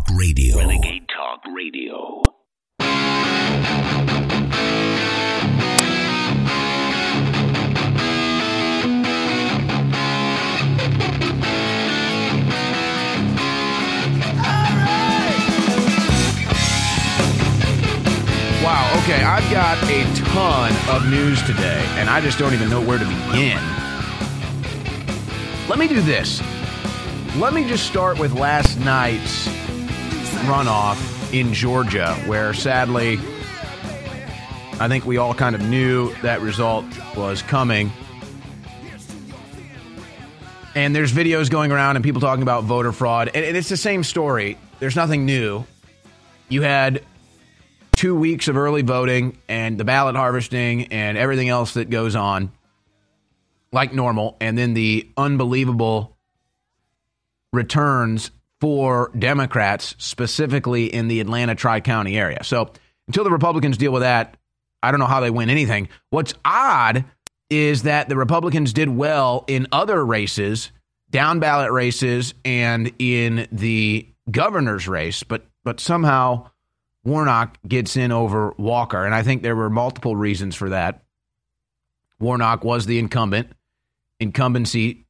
Talk Radio. Renegade Talk Radio. Wow, okay, I've got a ton of news today, and I just don't even know where to begin. Let me do this. Let me just start with last night's runoff in Georgia, where sadly, I think we all kind of knew that result was coming. And there's videos going around and people talking about voter fraud, and it's the same story. There's nothing new. You had two weeks of early voting and the ballot harvesting and everything else that goes on like normal and then the unbelievable returns for democrats specifically in the atlanta tri-county area so until the republicans deal with that i don't know how they win anything what's odd is that the republicans did well in other races down ballot races and in the governor's race but but somehow Warnock gets in over Walker. And I think there were multiple reasons for that. Warnock was the incumbent. Incumbency,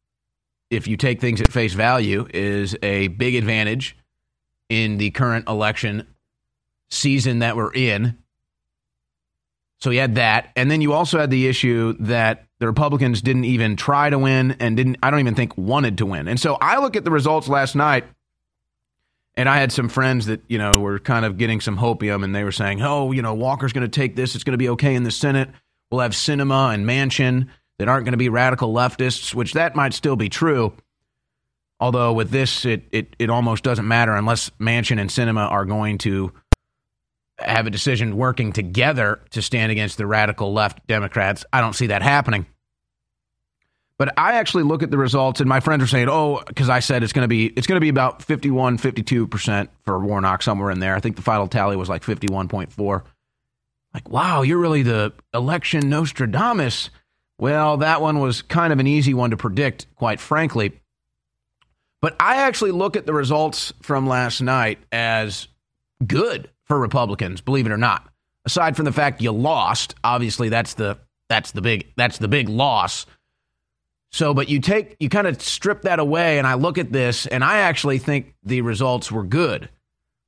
if you take things at face value, is a big advantage in the current election season that we're in. So you had that. And then you also had the issue that the Republicans didn't even try to win and didn't, I don't even think, wanted to win. And so I look at the results last night and I had some friends that, you know, were kind of getting some hopium and they were saying, oh, you know, Walker's going to take this. It's going to be okay in the Senate. We'll have Sinema and Manchin that aren't going to be radical leftists, which that might still be true. Although with this, it, it, it almost doesn't matter unless Manchin and Sinema are going to have a decision working together to stand against the radical left Democrats. I don't see that happening. But I actually look at the results, and my friends are saying, "Oh, because I said it's going to be it's going to be about 51, 52 percent for Warnock somewhere in there." I think the final tally was like fifty one point four. Like, wow, you're really the election Nostradamus. Well, that one was kind of an easy one to predict, quite frankly. But I actually look at the results from last night as good for Republicans, believe it or not. Aside from the fact you lost, obviously that's the that's the big that's the big loss. So, but you take, you kind of strip that away, and I look at this, and I actually think the results were good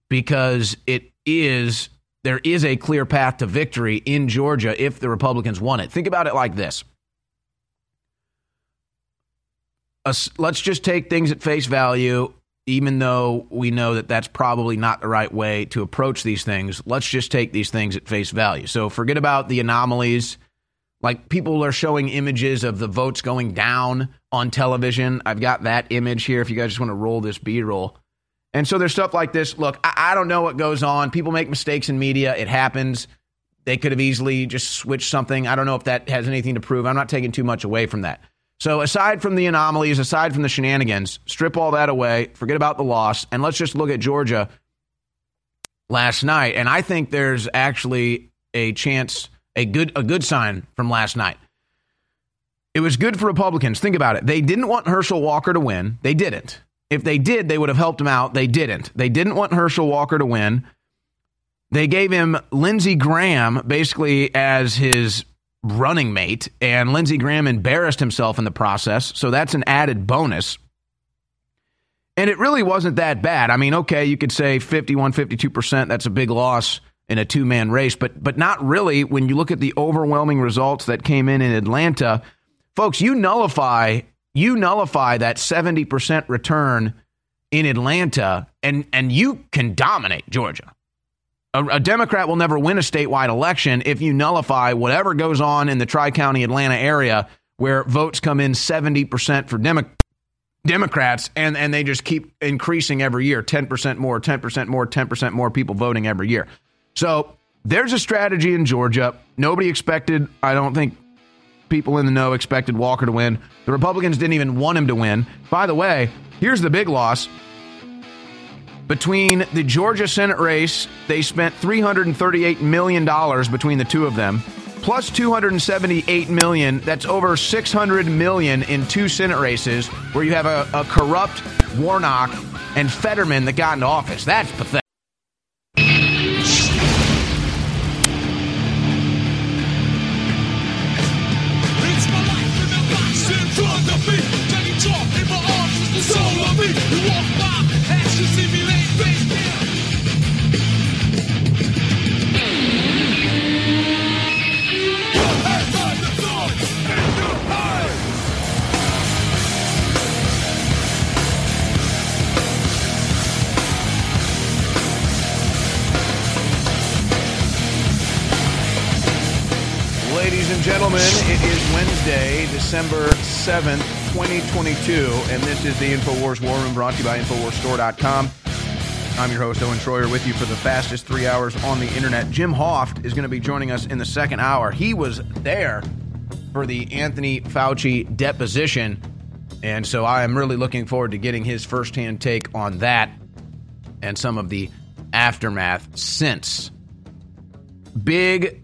because it is, there is a clear path to victory in Georgia if the Republicans won it. Think about it like this. Let's just take things at face value, even though we know that that's probably not the right way to approach these things. Let's just take these things at face value. So forget about the anomalies like people are showing images of the votes going down on television. I've got that image here if you guys just want to roll this B roll. And so there's stuff like this. Look, I, I, don't know what goes on. People make mistakes in media. It happens. They could have easily just switched something. I don't know if that has anything to prove. I'm not taking too much away from that. So aside from the anomalies, aside from the shenanigans, strip all that away, forget about the loss, and let's just look at Georgia last night. And I think there's actually a chance a good a good sign from last night. It was good for Republicans. Think about it. They didn't want Herschel Walker to win. They didn't. If they did, they would have helped him out. They didn't. They didn't want Herschel Walker to win. They gave him Lindsey Graham basically as his running mate, and Lindsey Graham embarrassed himself in the process. So that's an added bonus. And it really wasn't that bad. I mean, okay, you could say 51, 52%. That's a big loss in a two man race, but but not really when you look at the overwhelming results that came in in Atlanta. Folks, you nullify you nullify that 70% return in Atlanta and and you can dominate Georgia. A, a Democrat will never win a statewide election if you nullify whatever goes on in the Tri-County Atlanta area where votes come in 70% for Demo- Democrats and and they just keep increasing every year, 10% more, 10% more, 10% more people voting every year. So there's a strategy in Georgia. Nobody expected, I don't think people in the know expected Walker to win. The Republicans didn't even want him to win. By the way, here's the big loss. Between the Georgia Senate race, they spent $338 million between the two of them, plus 278 million. That's over 600 million in two Senate races where you have a, a corrupt Warnock and Fetterman that got into office. That's pathetic. And gentlemen, it is Wednesday, December 7th, 2022, and this is the InfoWars War Room brought to you by InfoWarsStore.com. I'm your host, Owen Shroyer, with you for the fastest three hours on the internet. Jim Hoft is going to be joining us in the second hour. He was there for the Anthony Fauci deposition, and so I am really looking forward to getting his firsthand take on that and some of the aftermath since. Big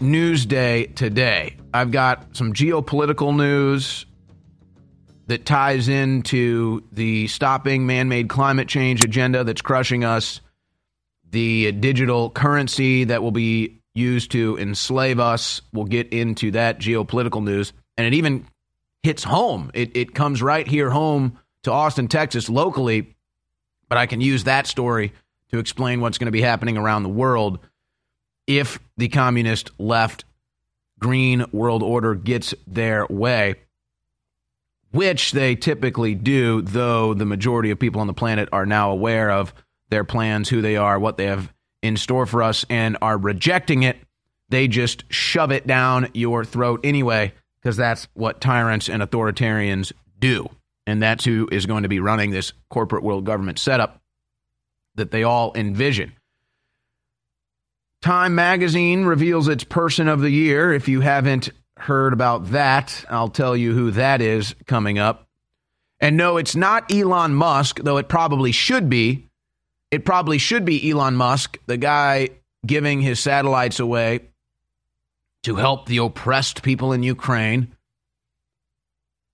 news day today. I've got some geopolitical news that ties into the stopping man made climate change agenda that's crushing us, the digital currency that will be used to enslave us. We'll get into that geopolitical news. And it even hits home. It, it comes right here home to Austin, Texas, locally. But I can use that story to explain what's going to be happening around the world if the communist left green world order gets their way, which they typically do, though the majority of people on the planet are now aware of their plans, who they are, what they have in store for us, and are rejecting it. They just shove it down your throat anyway, because that's what tyrants and authoritarians do. And that's who is going to be running this corporate world government setup that they all envision. Time magazine reveals its person of the year. If you haven't heard about that, I'll tell you who that is coming up. And no, it's not Elon Musk, though it probably should be. It probably should be Elon Musk, the guy giving his satellites away to help the oppressed people in Ukraine.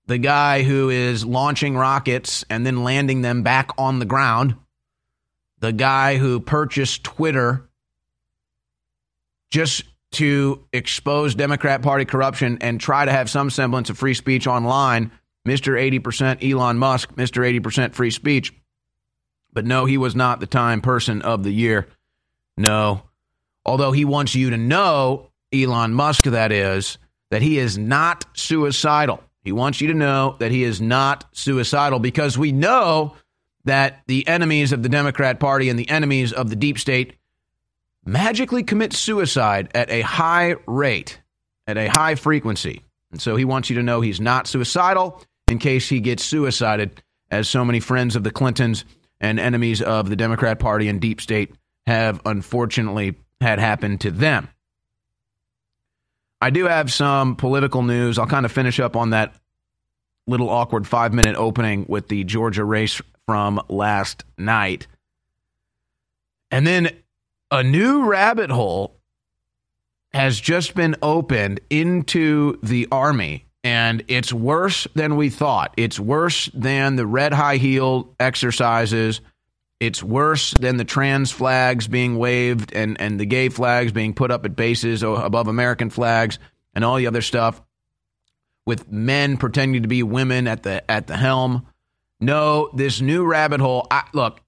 The guy who is launching rockets and then landing them back on the ground. The guy who purchased Twitter just to expose Democrat Party corruption and try to have some semblance of free speech online. Mr. 80% Elon Musk, Mr. 80% free speech. But no, he was not the Time Person of the Year. No. Although he wants you to know, Elon Musk, that is, that he is not suicidal. He wants you to know that he is not suicidal because we know that the enemies of the Democrat Party and the enemies of the deep state magically commit suicide at a high rate, at a high frequency. And so he wants you to know he's not suicidal in case he gets suicided, as so many friends of the Clintons and enemies of the Democrat Party and deep state have unfortunately had happen to them. I do have some political news. I'll kind of finish up on that little awkward five minute opening with the Georgia race from last night. And then a new rabbit hole has just been opened into the army and it's worse than we thought. It's worse than the red high heel exercises. It's worse than the trans flags being waved and, and the gay flags being put up at bases above american flags and all the other stuff with men pretending to be women at the at the helm. No this new rabbit hole I, look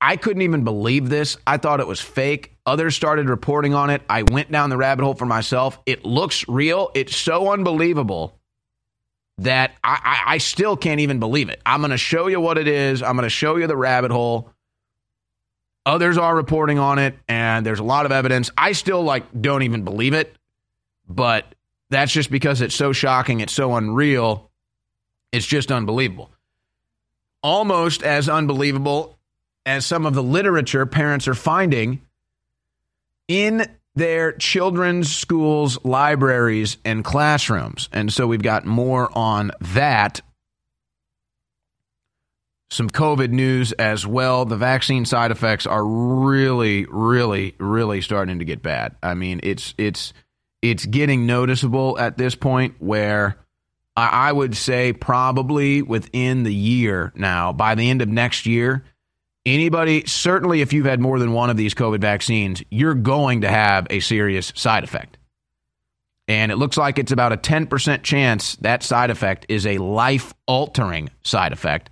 I couldn't even believe this. I thought it was fake. Others started reporting on it. I went down the rabbit hole for myself. It looks real. It's so unbelievable that I, I, I still can't even believe it. I'm going to show you what it is. I'm going to show you the rabbit hole. Others are reporting on it, and there's a lot of evidence. I still like don't even believe it, but that's just because it's so shocking. It's so unreal. It's just unbelievable. Almost as unbelievable as some of the literature parents are finding in their children's schools, libraries, and classrooms. And so we've got more on that. Some COVID news as well. The vaccine side effects are really, really, really starting to get bad. I mean, it's it's it's getting noticeable at this point where I, I would say probably within the year now, by the end of next year, anybody, certainly if you've had more than one of these COVID vaccines, you're going to have a serious side effect. And it looks like it's about a 10% chance that side effect is a life altering side effect.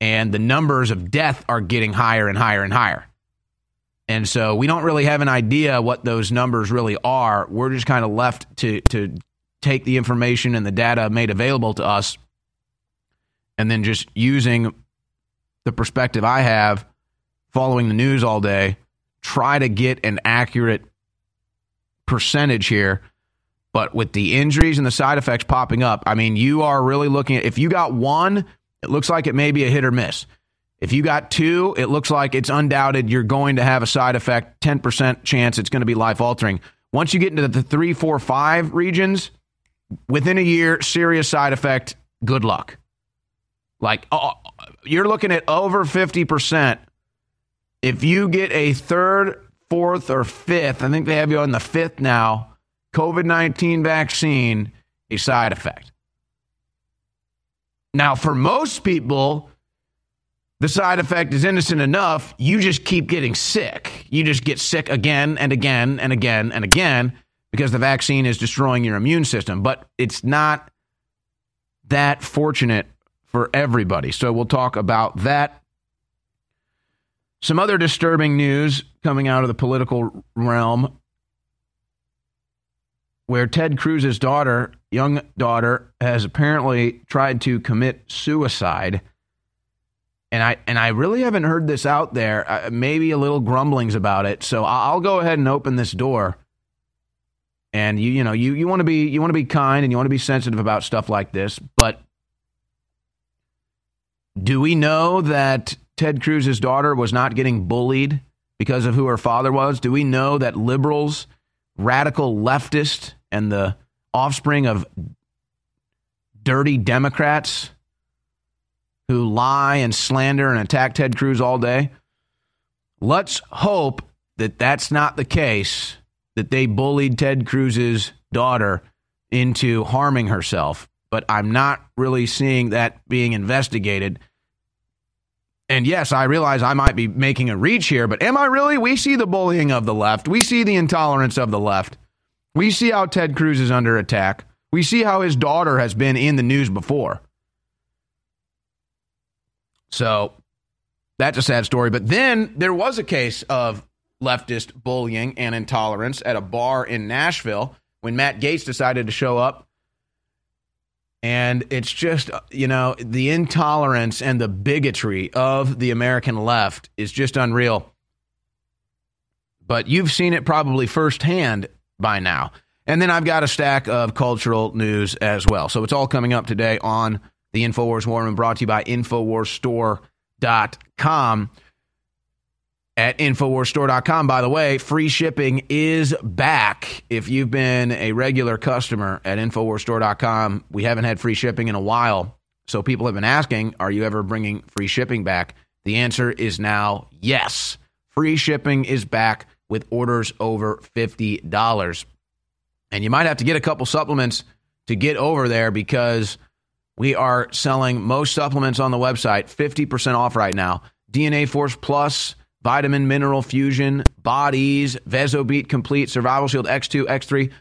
And the numbers of death are getting higher and higher and higher. And so we don't really have an idea what those numbers really are. We're just kind of left to, to take the information and the data made available to us and then just using the perspective I have following the news all day, try to get an accurate percentage here but with the injuries and the side effects popping up, I mean, you are really looking at if you got one, it looks like it may be a hit or miss. If you got two, it looks like it's undoubted you're going to have a side effect, 10% chance it's going to be life altering. Once you get into the three, four, five regions, within a year, serious side effect, good luck. Like, uh, you're looking at over 50%. If you get a third, fourth, or fifth, I think they have you on the fifth now COVID 19 vaccine a side effect. Now, for most people, the side effect is innocent enough. You just keep getting sick. You just get sick again and again and again and again because the vaccine is destroying your immune system. But it's not that fortunate for everybody. So we'll talk about that. Some other disturbing news coming out of the political realm where Ted Cruz's daughter, young daughter, has apparently tried to commit suicide. And I and I really haven't heard this out there. Uh, maybe a little grumblings about it. So I'll go ahead and open this door. And you you know you you want to be you want to be kind and you want to be sensitive about stuff like this. But do we know that Ted Cruz's daughter was not getting bullied because of who her father was? Do we know that liberals? radical leftist and the offspring of dirty Democrats who lie and slander and attack Ted Cruz all day. Let's hope that that's not the case, that they bullied Ted Cruz's daughter into harming herself. But I'm not really seeing that being investigated. And yes, I realize I might be making a reach here, but am I really? We see the bullying of the left. We see the intolerance of the left. We see how Ted Cruz is under attack. We see how his daughter has been in the news before. So that's a sad story. But then there was a case of leftist bullying and intolerance at a bar in Nashville when Matt Gaetz decided to show up and it's just, uh, you know, the intolerance and the bigotry of the American left is just unreal. But you've seen it probably firsthand by now. And then I've got a stack of cultural news as well. So it's all coming up today on the InfoWars War Room, brought to you by InfoWarsStore.com at InfoWarsStore.com. By the way, free shipping is back. If you've been a regular customer at InfoWarsStore.com, we haven't had free shipping in a while. So people have been asking, are you ever bringing free shipping back? The answer is now yes. Free shipping is back with orders over $50. And you might have to get a couple supplements to get over there because we are selling most supplements on the website 50% off right now. DNA Force Plus Vitamin Mineral Fusion, Bodies, Vasobeet Complete, Survival Shield X2, X3,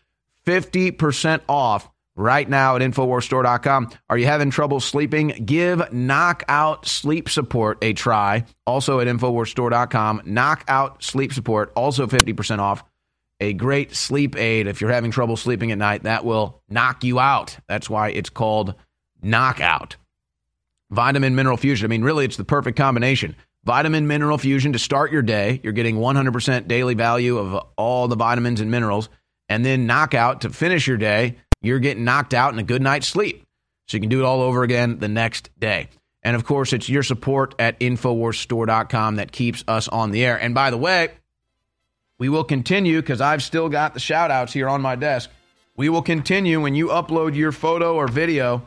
50% off right now at InfoWarsStore.com. Are you having trouble sleeping? Give Knockout Sleep Support a try. Also at InfoWarsStore.com. Knockout Sleep Support, also 50% off. A great sleep aid if you're having trouble sleeping at night. That will knock you out. That's why it's called Knockout. Vitamin Mineral Fusion. I mean, really, it's the perfect combination. Vitamin Mineral Fusion to start your day. You're getting 100% daily value of all the vitamins and minerals. And then Knockout to finish your day. You're getting knocked out and a good night's sleep. So you can do it all over again the next day. And of course, it's your support at InfoWarsStore.com that keeps us on the air. And by the way, we will continue because I've still got the shout outs here on my desk. We will continue when you upload your photo or video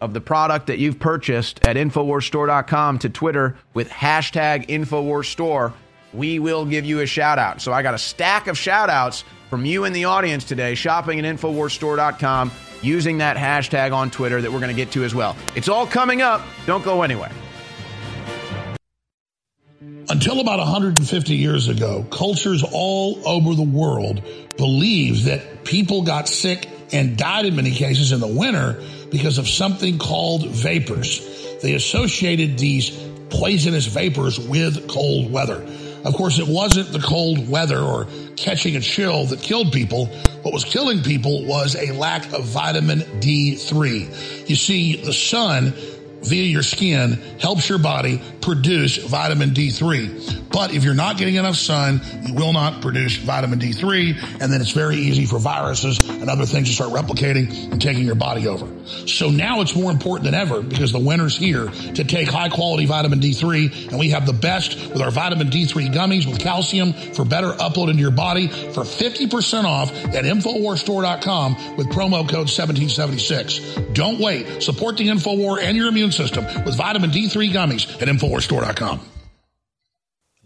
of the product that you've purchased at InfoWarsStore.com to Twitter with hashtag InfoWarsStore, we will give you a shout out. So I got a stack of shout outs from you in the audience today shopping at InfoWarsStore.com using that hashtag on Twitter that we're going to get to as well. It's all coming up. Don't go anywhere. Until about 150 years ago, cultures all over the world believed that people got sick and died in many cases in the winter because of something called vapors. They associated these poisonous vapors with cold weather. Of course, it wasn't the cold weather or catching a chill that killed people. What was killing people was a lack of vitamin D3. You see, the sun via your skin helps your body produce vitamin D3. But if you're not getting enough sun, you will not produce vitamin D3, and then it's very easy for viruses and other things to start replicating and taking your body over. So now it's more important than ever because the winter's here to take high quality vitamin D3, and we have the best with our vitamin D3 gummies with calcium for better upload into your body for 50% off at InfoWarsStore.com with promo code 1776. Don't wait. Support the InfoWar and your immune system with vitamin D3 gummies at InfoWarsStore.com.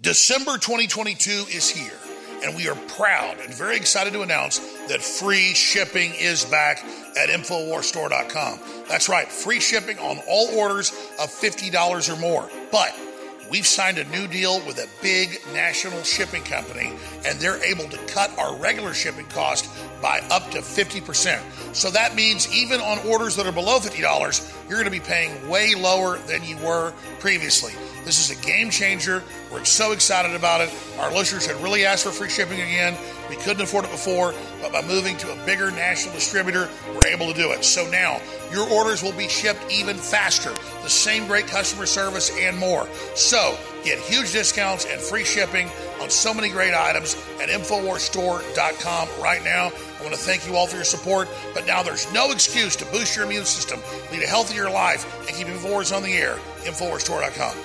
December 2022 is here, and we are proud and very excited to announce that free shipping is back at InfoWarsStore.com. That's right, free shipping on all orders of $50 or more. But we've signed a new deal with a big national shipping company, and they're able to cut our regular shipping cost by up to 50%. So that means even on orders that are below $50, you're going to be paying way lower than you were previously. This is a game changer. We're so excited about it. Our listeners had really asked for free shipping again. We couldn't afford it before, but by moving to a bigger national distributor, we're able to do it. So now your orders will be shipped even faster, the same great customer service and more. So get huge discounts and free shipping on so many great items at InfoWarsStore.com right now. I want to thank you all for your support, but now there's no excuse to boost your immune system, lead a healthier life, and keep InfoWars on the air. InfoWarsStore.com.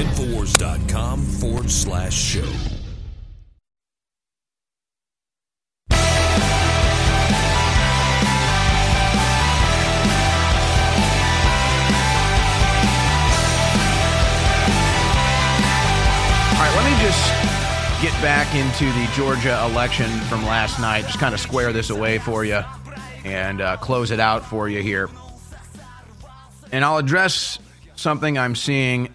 Infowars.com forward slash show. Just get back into the Georgia election from last night, just kind of square this away for you and uh, close it out for you here. And I'll address something I'm seeing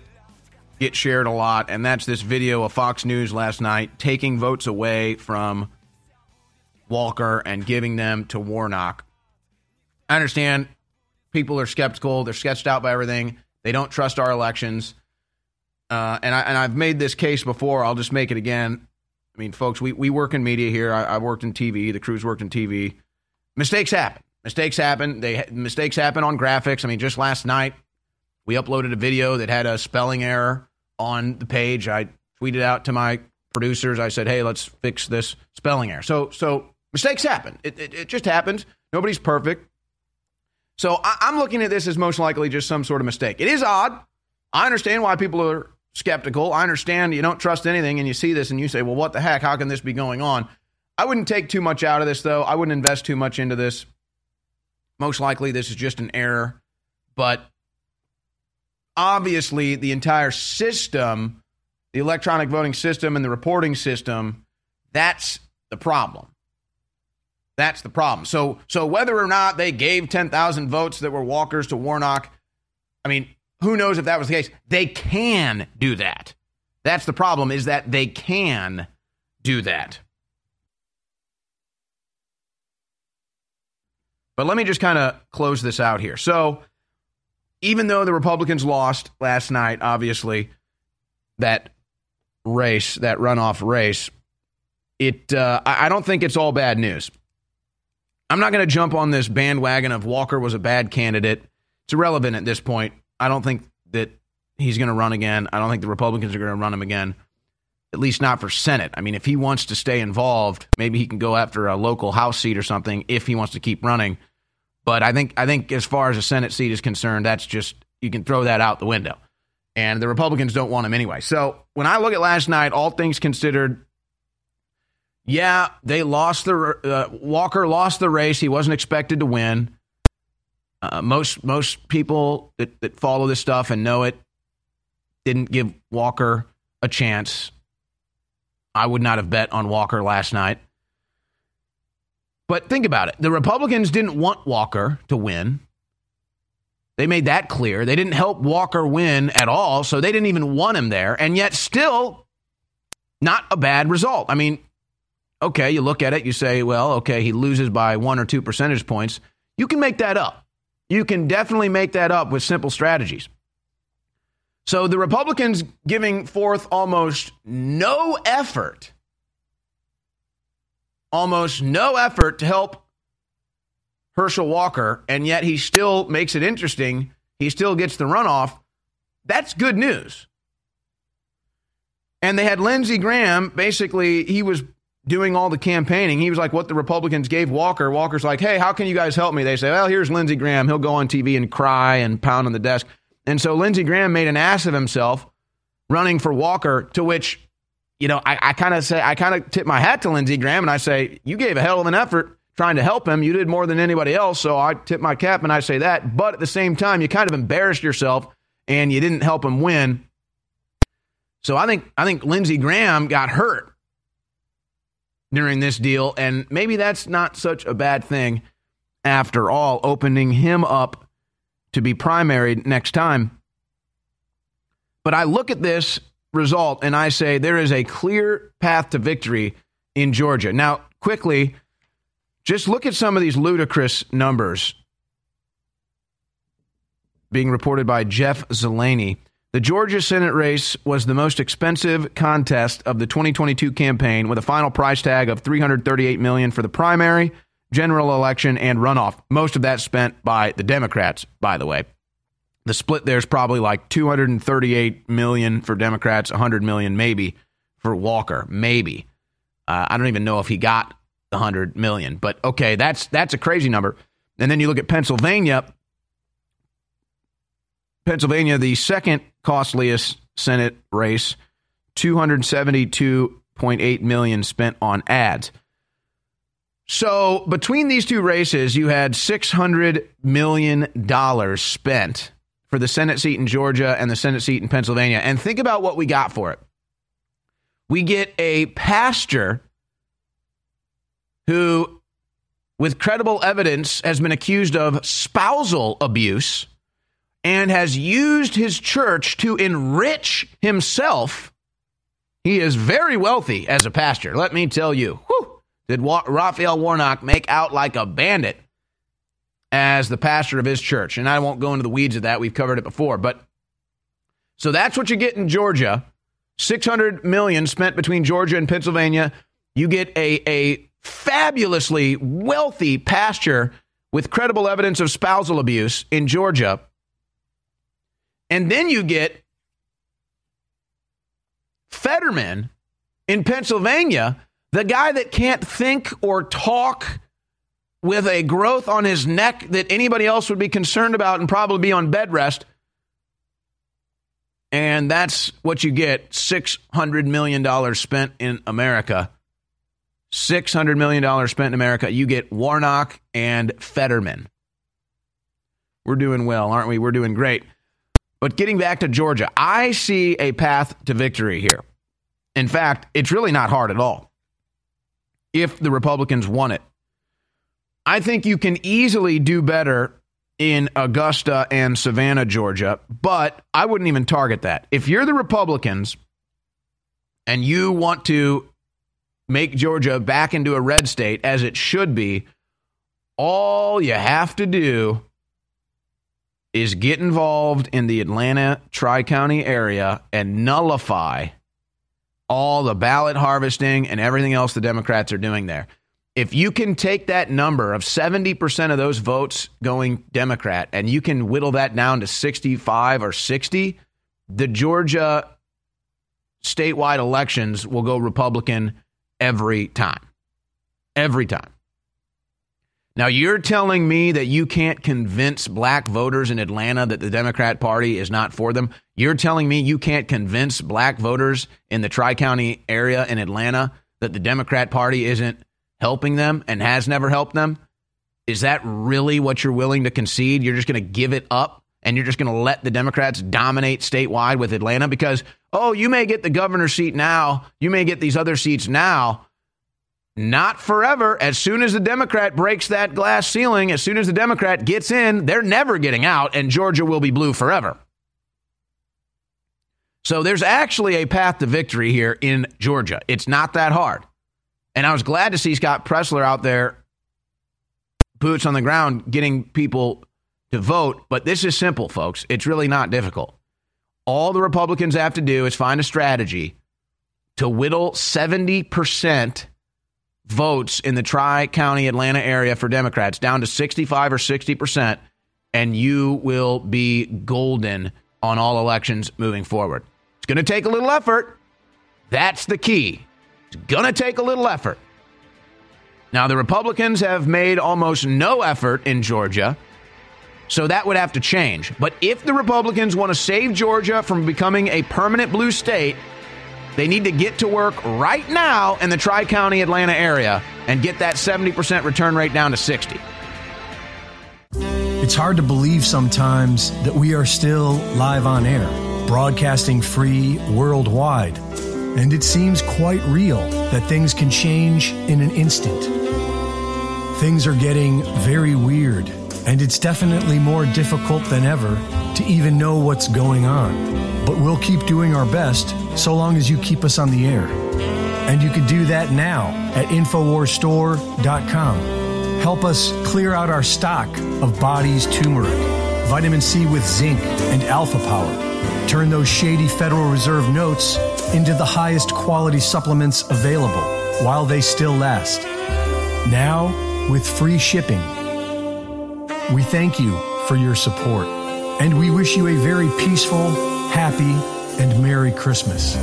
get shared a lot, and that's this video of Fox News last night taking votes away from Walker and giving them to Warnock. I understand people are skeptical, they're sketched out by everything, they don't trust our elections. Uh, and I and I've made this case before. I'll just make it again. I mean, folks, we, we work in media here. I, I worked in TV. The crew's worked in TV. Mistakes happen. Mistakes happen. They mistakes happen on graphics. I mean, just last night we uploaded a video that had a spelling error on the page. I tweeted out to my producers. I said, "Hey, let's fix this spelling error." So so mistakes happen. It it, it just happens. Nobody's perfect. So I, I'm looking at this as most likely just some sort of mistake. It is odd. I understand why people are skeptical. I understand you don't trust anything and you see this and you say, well, what the heck? How can this be going on? I wouldn't take too much out of this, though. I wouldn't invest too much into this. Most likely, this is just an error. But obviously, the entire system, the electronic voting system and the reporting system, that's the problem. That's the problem. So, so whether or not they gave 10,000 votes that were walkers to Warnock, I mean, who knows if that was the case? They can do that. That's the problem is that they can do that. But let me just kind of close this out here. So, even though the Republicans lost last night, obviously, that race, that runoff race, it uh, I don't think it's all bad news. I'm not going to jump on this bandwagon of Walker was a bad candidate. It's irrelevant at this point. I don't think that he's going to run again. I don't think the Republicans are going to run him again, at least not for Senate. I mean, if he wants to stay involved, maybe he can go after a local House seat or something if he wants to keep running. But I think I think as far as a Senate seat is concerned, that's just you can throw that out the window. And the Republicans don't want him anyway. So when I look at last night, all things considered, yeah, they lost the uh, Walker lost the race. He wasn't expected to win. Uh, most most people that, that follow this stuff and know it didn't give Walker a chance. I would not have bet on Walker last night. But think about it. The Republicans didn't want Walker to win. They made that clear. They didn't help Walker win at all, so they didn't even want him there. And yet, still, not a bad result. I mean, okay, you look at it, you say, well, okay, he loses by one or two percentage points. You can make that up. You can definitely make that up with simple strategies. So the Republicans giving forth almost no effort, almost no effort to help Herschel Walker, and yet he still makes it interesting. He still gets the runoff. That's good news. And they had Lindsey Graham, basically, he was doing all the campaigning. He was like what the Republicans gave Walker. Walker's like, hey, how can you guys help me? They say, well, here's Lindsey Graham. He'll go on TV and cry and pound on the desk. And so Lindsey Graham made an ass of himself running for Walker, to which, you know, I, I kind of say, I kind of tip my hat to Lindsey Graham and I say, you gave a hell of an effort trying to help him. You did more than anybody else. So I tip my cap and I say that. But at the same time, you kind of embarrassed yourself and you didn't help him win. So I think I think Lindsey Graham got hurt during this deal, and maybe that's not such a bad thing after all, opening him up to be primaried next time. But I look at this result and I say there is a clear path to victory in Georgia. Now, quickly, just look at some of these ludicrous numbers being reported by Jeff Zeleny. The Georgia Senate race was the most expensive contest of the 2022 campaign with a final price tag of 338 million for the primary, general election and runoff. Most of that spent by the Democrats, by the way. The split there's probably like 238 million for Democrats, 100 million maybe for Walker, maybe. Uh, I don't even know if he got the 100 million, but okay, that's that's a crazy number. And then you look at Pennsylvania, Pennsylvania, the second costliest Senate race, 272.8 million spent on ads. So between these two races, you had 600 million dollars spent for the Senate seat in Georgia and the Senate seat in Pennsylvania. And think about what we got for it. We get a pastor who with credible evidence has been accused of spousal abuse and has used his church to enrich himself. He is very wealthy as a pastor, let me tell you. Whew, did Wa- Raphael Warnock make out like a bandit as the pastor of his church? And I won't go into the weeds of that. We've covered it before. But so that's what you get in Georgia. 600 million spent between Georgia and Pennsylvania. You get a, a fabulously wealthy pastor with credible evidence of spousal abuse in Georgia and then you get Fetterman in Pennsylvania, the guy that can't think or talk with a growth on his neck that anybody else would be concerned about and probably be on bed rest. And that's what you get $600 million spent in America. $600 million spent in America. You get Warnock and Fetterman. We're doing well, aren't we? We're doing great. But getting back to Georgia, I see a path to victory here. In fact, it's really not hard at all if the Republicans won it. I think you can easily do better in Augusta and Savannah, Georgia, but I wouldn't even target that. If you're the Republicans and you want to make Georgia back into a red state as it should be, all you have to do is get involved in the Atlanta Tri County area and nullify all the ballot harvesting and everything else the Democrats are doing there. If you can take that number of 70% of those votes going Democrat and you can whittle that down to 65 or 60, the Georgia statewide elections will go Republican every time. Every time. Now, you're telling me that you can't convince black voters in Atlanta that the Democrat Party is not for them? You're telling me you can't convince black voters in the Tri County area in Atlanta that the Democrat Party isn't helping them and has never helped them? Is that really what you're willing to concede? You're just going to give it up and you're just going to let the Democrats dominate statewide with Atlanta? Because, oh, you may get the governor's seat now, you may get these other seats now, not forever. As soon as the Democrat breaks that glass ceiling, as soon as the Democrat gets in, they're never getting out, and Georgia will be blue forever. So there's actually a path to victory here in Georgia. It's not that hard. And I was glad to see Scott Presler out there, boots on the ground, getting people to vote. But this is simple, folks. It's really not difficult. All the Republicans have to do is find a strategy to whittle 70% votes in the Tri County Atlanta area for Democrats down to 65 or 60%, and you will be golden on all elections moving forward. It's going to take a little effort. That's the key. It's going to take a little effort. Now, the Republicans have made almost no effort in Georgia, so that would have to change. But if the Republicans want to save Georgia from becoming a permanent blue state, they need to get to work right now in the Tri County Atlanta area and get that 70% return rate down to 60. It's hard to believe sometimes that we are still live on air, broadcasting free worldwide. And it seems quite real that things can change in an instant. Things are getting very weird, and it's definitely more difficult than ever to even know what's going on. But we'll keep doing our best so long as you keep us on the air. And you can do that now at InfoWarsStore.com. Help us clear out our stock of body's turmeric, vitamin C with zinc, and alpha power. Turn those shady Federal Reserve notes into the highest quality supplements available while they still last. Now, with free shipping. We thank you for your support, and we wish you a very peaceful, happy, and Merry Christmas.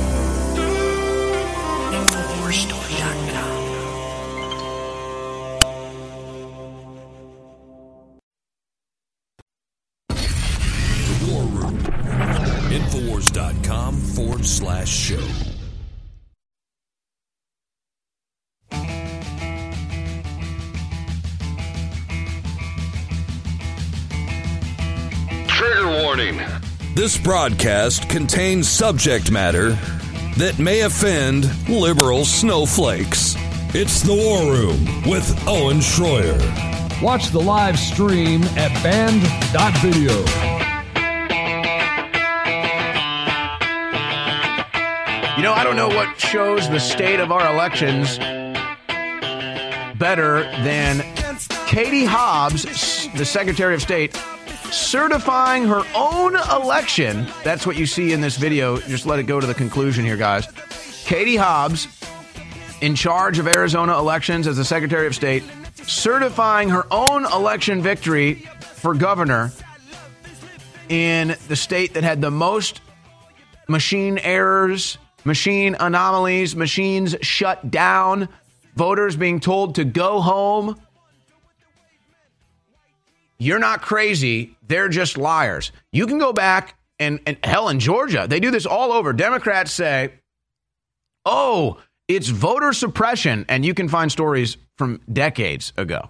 This broadcast contains subject matter that may offend liberal snowflakes. It's The War Room with Owen Shroyer. Watch the live stream at band.video. You know, I don't know what shows the state of our elections better than Katie Hobbs, the Secretary of State, certifying her own election. That's what you see in this video. Just let it go to the conclusion here, guys. Katie Hobbs, in charge of Arizona elections as the Secretary of State, certifying her own election victory for governor in the state that had the most machine errors, machine anomalies, machines shut down, voters being told to go home. You're not crazy. They're just liars. You can go back and, and hell in Georgia, they do this all over. Democrats say, oh, it's voter suppression. And you can find stories from decades ago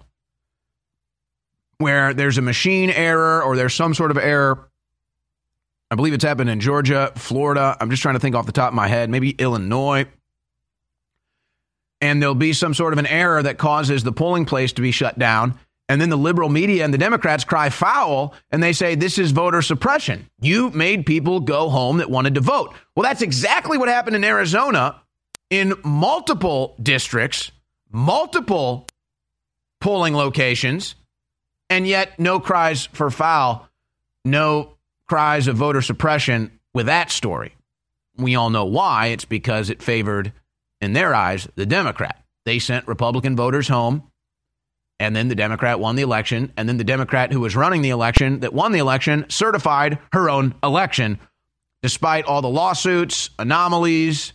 where there's a machine error or there's some sort of error. I believe it's happened in Georgia, Florida. I'm just trying to think off the top of my head, maybe Illinois. And there'll be some sort of an error that causes the polling place to be shut down. And then the liberal media and the Democrats cry foul and they say this is voter suppression. You made people go home that wanted to vote. Well, that's exactly what happened in Arizona in multiple districts, multiple polling locations, and yet no cries for foul, no cries of voter suppression with that story. We all know why. It's because it favored, in their eyes, the Democrat. They sent Republican voters home and then the Democrat won the election, and then the Democrat who was running the election that won the election certified her own election, despite all the lawsuits, anomalies,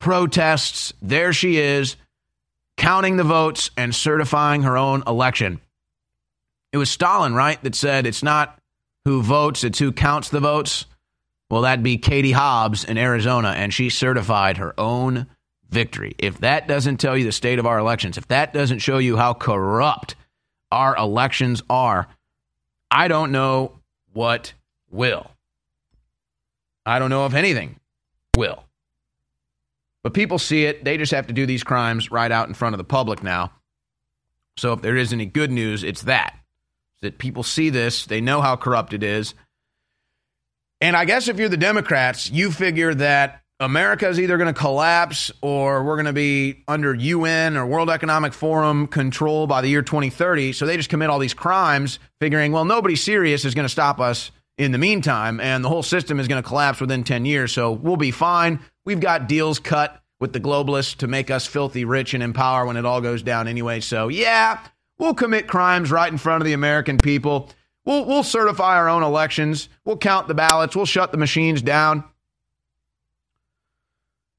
protests. There she is, counting the votes and certifying her own election. It was Stalin, right, that said it's not who votes, it's who counts the votes. Well, that'd be Katie Hobbs in Arizona, and she certified her own victory. If that doesn't tell you the state of our elections, if that doesn't show you how corrupt our elections are, I don't know what will. I don't know if anything will. But people see it. They just have to do these crimes right out in front of the public now. So if there is any good news, it's that. That people see this, they know how corrupt it is. And I guess if you're the Democrats, you figure that America is either going to collapse or we're going to be under UN or World Economic Forum control by the year 2030. So they just commit all these crimes, figuring, well, nobody serious is going to stop us in the meantime, and the whole system is going to collapse within 10 years. So we'll be fine. We've got deals cut with the globalists to make us filthy rich and in power when it all goes down anyway. So, yeah, we'll commit crimes right in front of the American people. We'll, we'll certify our own elections. We'll count the ballots. We'll shut the machines down.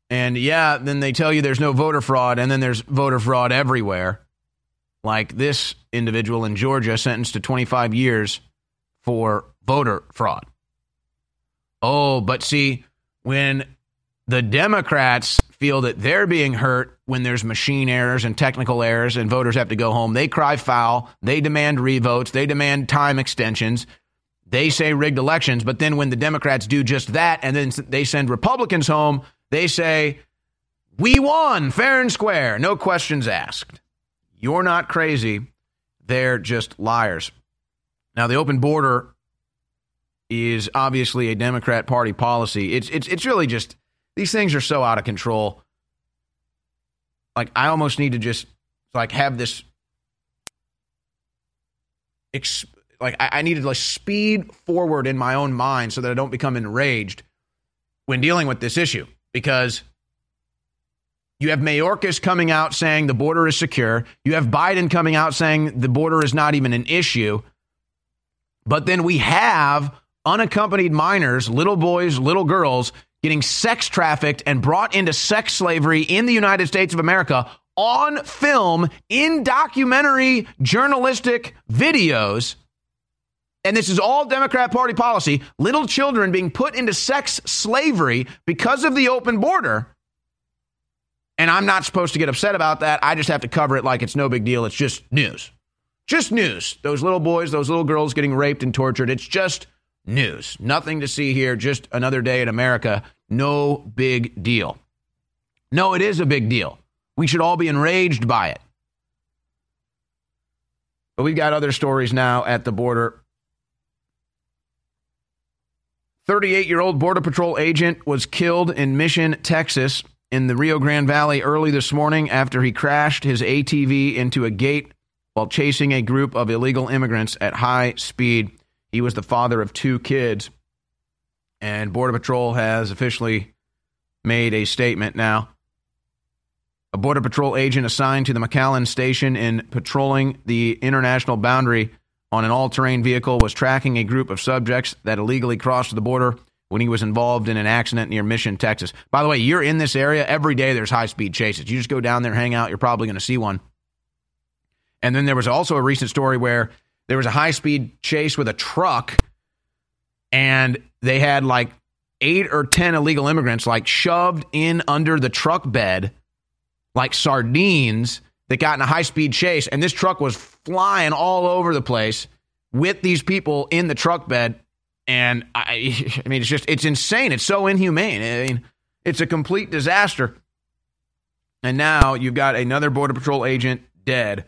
And yeah, then they tell you there's no voter fraud, and then there's voter fraud everywhere. Like this individual in Georgia sentenced to 25 years for voter fraud. Oh, but see, when the Democrats feel that they're being hurt when there's machine errors and technical errors and voters have to go home, they cry foul. They demand revotes. They demand time extensions. They say rigged elections. But then when the Democrats do just that and then they send Republicans home, they say, we won fair and square, no questions asked. You're not crazy. They're just liars. Now, the open border is obviously a Democrat Party policy. It's, it's, it's really just, these things are so out of control. Like, I almost need to just, like, have this, like, I, I need to, like, speed forward in my own mind so that I don't become enraged when dealing with this issue because you have Mayorkas coming out saying the border is secure. You have Biden coming out saying the border is not even an issue. But then we have unaccompanied minors, little boys, little girls, getting sex trafficked and brought into sex slavery in the United States of America on film in documentary journalistic videos and this is all Democrat Party policy, little children being put into sex slavery because of the open border. And I'm not supposed to get upset about that. I just have to cover it like it's no big deal. It's just news. Just news. Those little boys, those little girls getting raped and tortured. It's just news. Nothing to see here. Just another day in America. No big deal. No, it is a big deal. We should all be enraged by it. But we've got other stories now at the border. 38 year old Border Patrol agent was killed in Mission, Texas, in the Rio Grande Valley early this morning after he crashed his ATV into a gate while chasing a group of illegal immigrants at high speed. He was the father of two kids, and Border Patrol has officially made a statement now. A Border Patrol agent assigned to the McAllen station in patrolling the international boundary on an all terrain vehicle was tracking a group of subjects that illegally crossed the border when he was involved in an accident near Mission, Texas. By the way, you're in this area every day, there's high speed chases. You just go down there, hang out, you're probably going to see one. And then there was also a recent story where there was a high speed chase with a truck, and they had like eight or 10 illegal immigrants like shoved in under the truck bed like sardines that got in a high speed chase, and this truck was flying all over the place with these people in the truck bed. And I, I mean, it's just, it's insane. It's so inhumane. I mean, it's a complete disaster. And now you've got another Border Patrol agent dead.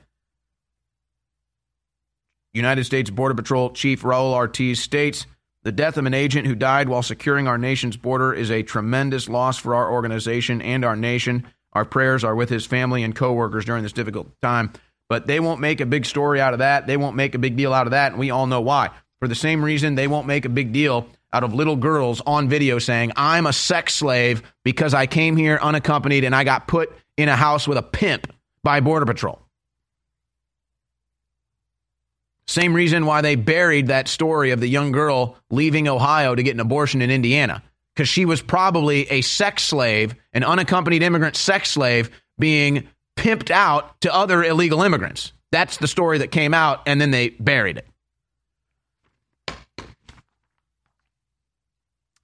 United States Border Patrol Chief Raul Ortiz states the death of an agent who died while securing our nation's border is a tremendous loss for our organization and our nation. Our prayers are with his family and coworkers during this difficult time. But they won't make a big story out of that. They won't make a big deal out of that. And we all know why. For the same reason, they won't make a big deal out of little girls on video saying, I'm a sex slave because I came here unaccompanied and I got put in a house with a pimp by Border Patrol. Same reason why they buried that story of the young girl leaving Ohio to get an abortion in Indiana because she was probably a sex slave, an unaccompanied immigrant sex slave being pimped out to other illegal immigrants. That's the story that came out, and then they buried it.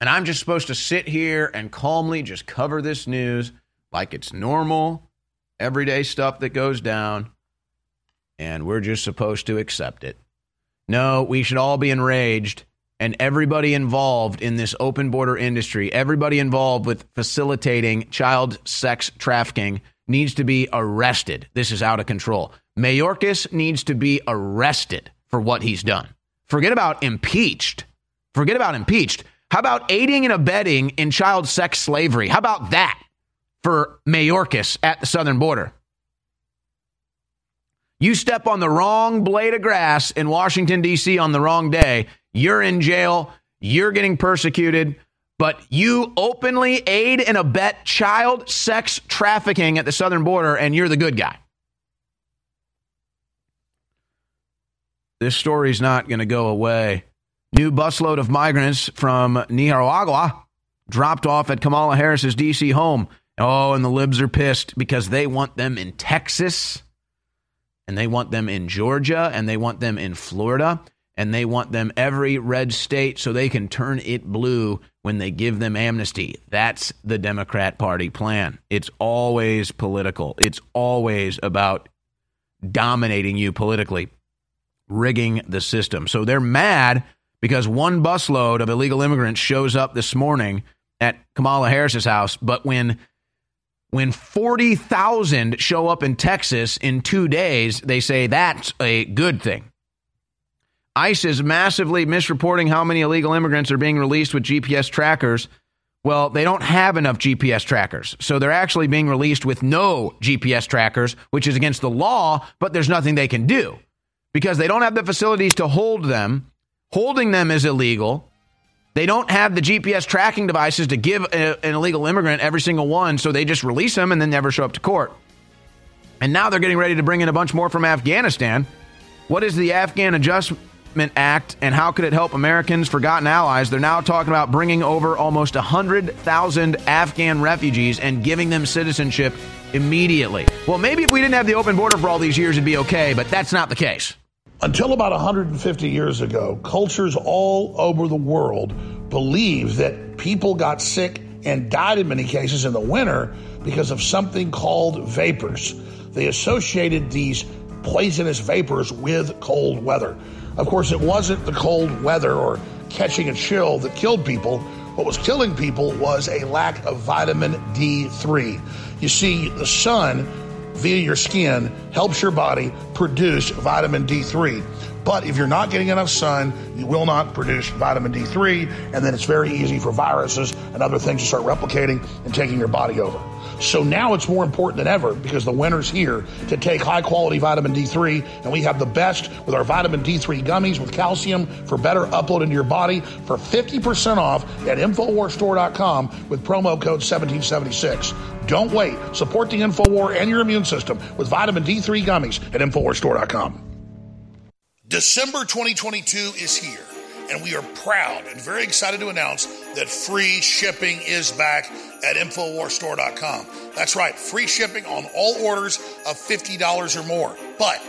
And I'm just supposed to sit here and calmly just cover this news like it's normal, everyday stuff that goes down, and we're just supposed to accept it. No, we should all be enraged and everybody involved in this open border industry, everybody involved with facilitating child sex trafficking needs to be arrested. This is out of control. Mayorkas needs to be arrested for what he's done. Forget about impeached. Forget about impeached. How about aiding and abetting in child sex slavery? How about that for Mayorkas at the southern border? You step on the wrong blade of grass in Washington, D.C. on the wrong day, you're in jail, you're getting persecuted, but you openly aid and abet child sex trafficking at the southern border, and you're the good guy. This story's not going to go away. New busload of migrants from Nicaragua dropped off at Kamala Harris's D.C. home. Oh, and the libs are pissed because they want them in Texas, and they want them in Georgia, and they want them in Florida, and they want them every red state so they can turn it blue when they give them amnesty. That's the Democrat Party plan. It's always political, it's always about dominating you politically, rigging the system. So they're mad because one busload of illegal immigrants shows up this morning at Kamala Harris's house, but when when 40,000 show up in Texas in 2 days, they say that's a good thing. ICE is massively misreporting how many illegal immigrants are being released with GPS trackers. Well, they don't have enough GPS trackers. So they're actually being released with no GPS trackers, which is against the law, but there's nothing they can do because they don't have the facilities to hold them. Holding them is illegal. They don't have the GPS tracking devices to give a, an illegal immigrant every single one, so they just release them and then never show up to court. And now they're getting ready to bring in a bunch more from Afghanistan. What is the Afghan Adjustment Act and how could it help Americans, forgotten allies? They're now talking about bringing over almost 100,000 Afghan refugees and giving them citizenship immediately. Well, maybe if we didn't have the open border for all these years, it'd be okay, but that's not the case. Until about 150 years ago, cultures all over the world believed that people got sick and died in many cases in the winter because of something called vapors. They associated these poisonous vapors with cold weather. Of course, it wasn't the cold weather or catching a chill that killed people. What was killing people was a lack of vitamin D3. You see, the sun via your skin helps your body produce vitamin D3. But if you're not getting enough sun, you will not produce vitamin D3, and then it's very easy for viruses and other things to start replicating and taking your body over. So now it's more important than ever because the winter's here to take high quality vitamin D3, and we have the best with our vitamin D3 gummies with calcium for better upload into your body for 50% off at InfoWarsStore.com with promo code 1776. Don't wait. Support the InfoWar and your immune system with vitamin D3 gummies at InfoWarsStore.com. December 2022 is here, and we are proud and very excited to announce that free shipping is back at InfoWarsStore.com. That's right, free shipping on all orders of $50 or more. But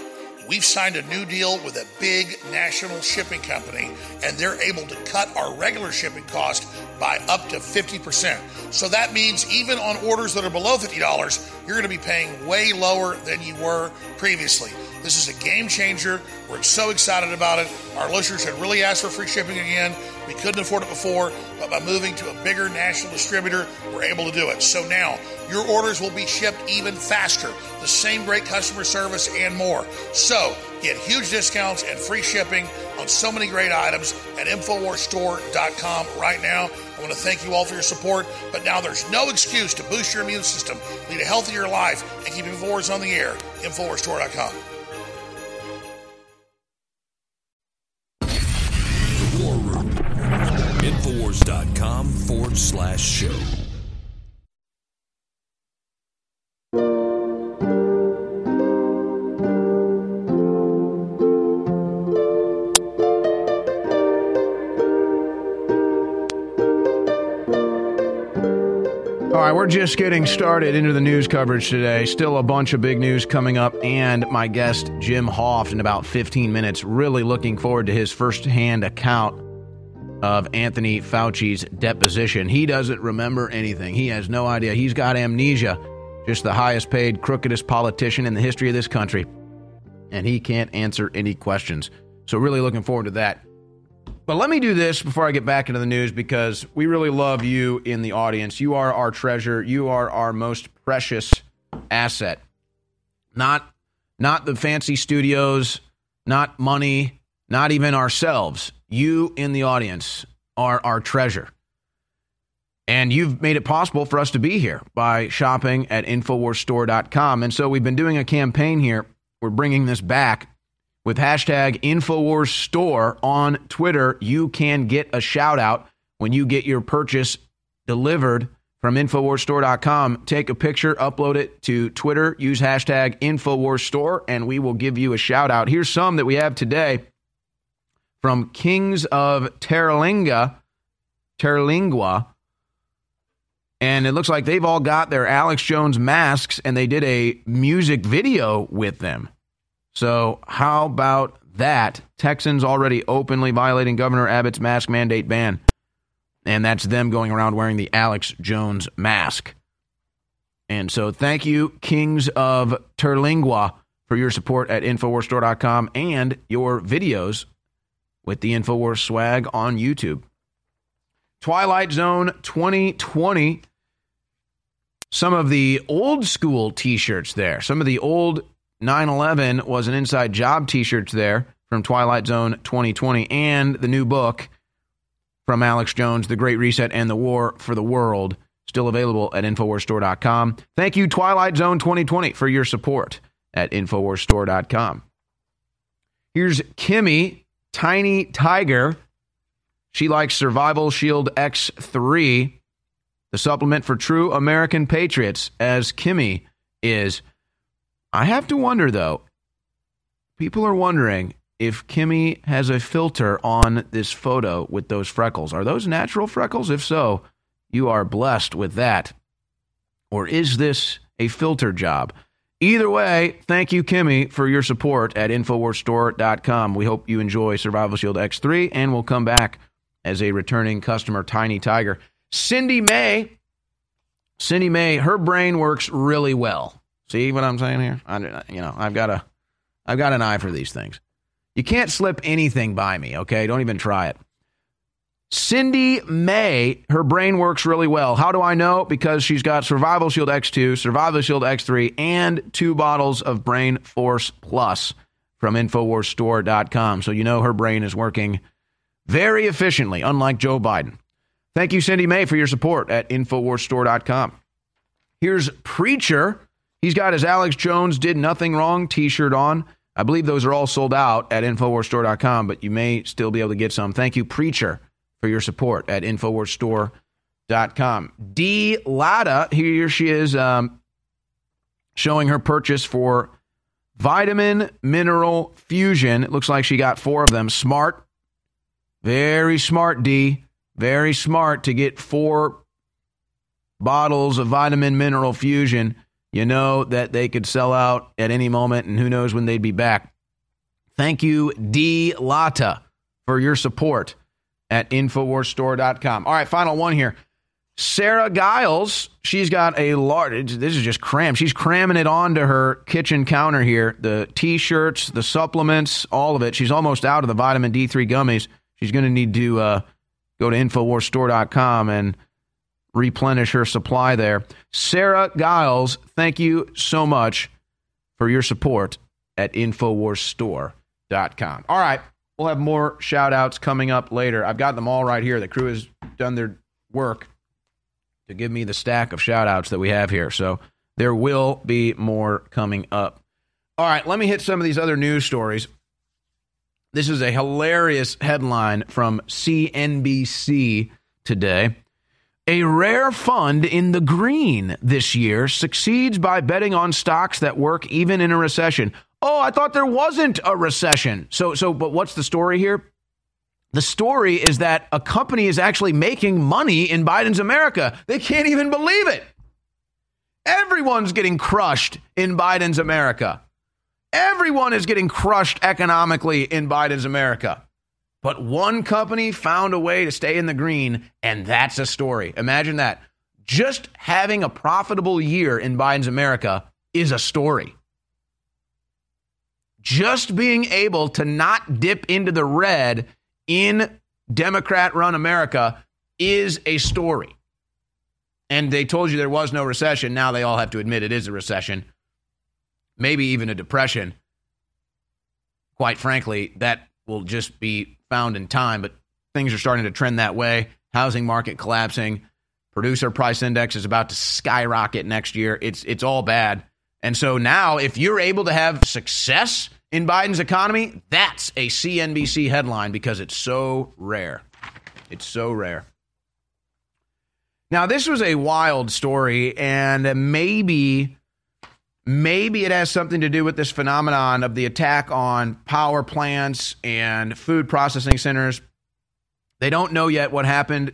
we've signed a new deal with a big national shipping company, and they're able to cut our regular shipping cost by up to 50%. So that means even on orders that are below $50, you're going to be paying way lower than you were previously. This is a game changer. We're so excited about it. Our listeners had really asked for free shipping again. We couldn't afford it before, but by moving to a bigger national distributor, we're able to do it. So now your orders will be shipped even faster, the same great customer service, and more. So get huge discounts and free shipping on so many great items at InfoWarsStore.com right now. I want to thank you all for your support, but now there's no excuse to boost your immune system, lead a healthier life, and keep InfoWars on the air. InfoWarsStore.com. War Room. Infowars.com forward slash show. All right, we're just getting started into the news coverage today. Still a bunch of big news coming up, and my guest, Jim Hoft, in about 15 minutes. Really looking forward to his firsthand account of Anthony Fauci's deposition. He doesn't remember anything, he has no idea. He's got amnesia, just the highest paid, crookedest politician in the history of this country, and he can't answer any questions. So, really looking forward to that. But let me do this before I get back into the news because we really love you in the audience. You are our treasure. You are our most precious asset. Not not the fancy studios, not money, not even ourselves. You in the audience are our treasure. And you've made it possible for us to be here by shopping at InfoWarsStore.com. And so we've been doing a campaign here. We're bringing this back with hashtag InfoWarsStore on Twitter. You can get a shout out when you get your purchase delivered from InfoWarsStore.com. Take a picture, upload it to Twitter, use hashtag InfoWarsStore, and we will give you a shout out. Here's some that we have today from Kings of Terralinga, Terlingua. And it looks like they've all got their Alex Jones masks and they did a music video with them. So, how about that? Texans already openly violating Governor Abbott's mask mandate ban. And that's them going around wearing the Alex Jones mask. And so, thank you, Kings of Terlingua, for your support at InfoWarsStore.com and your videos with the InfoWars swag on YouTube. Twilight Zone 2020. Some of the old school t shirts there. Some of the old 9 11 was an inside job t shirts there from Twilight Zone 2020 and the new book from Alex Jones, The Great Reset and the War for the World, still available at InfoWarsStore.com. Thank you, Twilight Zone 2020, for your support at InfoWarsStore.com. Here's Kimmy, Tiny Tiger. She likes Survival Shield X3, the supplement for true American patriots, as Kimmy is. I have to wonder, though, people are wondering if Kimmy has a filter on this photo with those freckles. Are those natural freckles? If so, you are blessed with that. Or is this a filter job? Either way, thank you, Kimmy, for your support at InfoWarsStore.com. We hope you enjoy Survival Shield X3 and we'll come back as a returning customer, Tiny Tiger. Cindy May. Cindy May, her brain works really well. See what I'm saying here? I, you know, I've got a, I've got an eye for these things. You can't slip anything by me, okay? Don't even try it. Cindy May, her brain works really well. How do I know? Because she's got Survival Shield X2, Survival Shield X3, and two bottles of Brain Force Plus from InfoWarsStore.com. So you know her brain is working very efficiently, unlike Joe Biden. Thank you, Cindy May, for your support at InfoWarsStore.com. Here's Preacher. He's got his Alex Jones Did Nothing Wrong t shirt on. I believe those are all sold out at InfoWarsStore.com, but you may still be able to get some. Thank you, Preacher, for your support at InfoWarsStore.com. D. Latta, here she is um, showing her purchase for Vitamin Mineral Fusion. It looks like she got four of them. Smart. Very smart, D. Very smart to get four bottles of Vitamin Mineral Fusion you know that they could sell out at any moment, and who knows when they'd be back. Thank you, D. Latta, for your support at InfoWarsStore.com. All right, final one here. Sarah Giles, she's got a large, this is just cram. She's cramming it onto her kitchen counter here. The t shirts, the supplements, all of it. She's almost out of the vitamin D3 gummies. She's going to need to uh, go to InfoWarsStore.com and replenish her supply there. Sarah Giles, thank you so much for your support at InfoWarsStore.com. All right, we'll have more shout outs coming up later. I've got them all right here. The crew has done their work to give me the stack of shout outs that we have here. So there will be more coming up. All right, let me hit some of these other news stories. This is a hilarious headline from CNBC today. A rare fund in the green this year succeeds by betting on stocks that work even in a recession. Oh, I thought there wasn't a recession. So so but what's the story here? The story is that a company is actually making money in Biden's America. They can't even believe it. Everyone's getting crushed in Biden's America. Everyone is getting crushed economically in Biden's America. But one company found a way to stay in the green, and that's a story. Imagine that. Just having a profitable year in Biden's America is a story. Just being able to not dip into the red in Democrat run America is a story. And they told you there was no recession. Now they all have to admit it is a recession, maybe even a depression. Quite frankly, that will just be found in time, but things are starting to trend that way. Housing market collapsing, producer price index is about to skyrocket next year. It's it's all bad. And so now if you're able to have success in Biden's economy, that's a CNBC headline because it's so rare. It's so rare. Now, this was a wild story, and maybe, maybe it has something to do with this phenomenon of the attack on power plants and food processing centers. They don't know yet what happened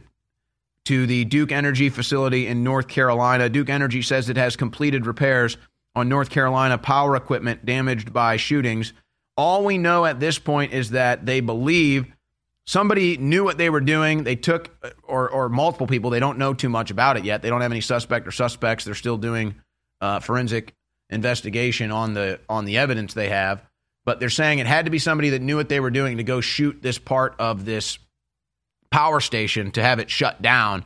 to the Duke Energy facility in North Carolina. Duke Energy says it has completed repairs on North Carolina power equipment damaged by shootings. All we know at this point is that they believe somebody knew what they were doing. They took, or, or multiple people, they don't know too much about it yet. They don't have any suspect or suspects. They're still doing uh, forensic investigation on the on the evidence they have. But they're saying it had to be somebody that knew what they were doing to go shoot this part of this power station to have it shut down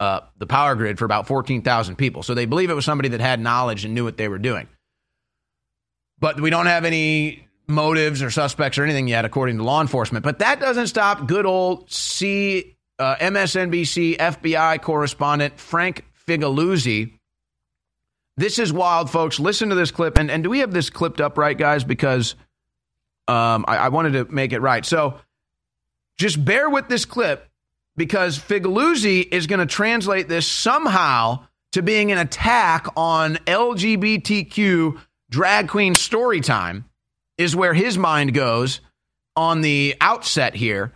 uh, the power grid for about 14,000 people. So they believe it was somebody that had knowledge and knew what they were doing. But we don't have any motives or suspects or anything yet, according to law enforcement. But that doesn't stop good old C, uh, MSNBC FBI correspondent Frank Figliuzzi. This is wild, folks. Listen to this clip. And, and do we have this clipped up right, guys? Because um, I, I wanted to make it right. So just bear with this clip because Figliuzzi is going to translate this somehow to being an attack on LGBTQ drag queen story time is where his mind goes on the outset here.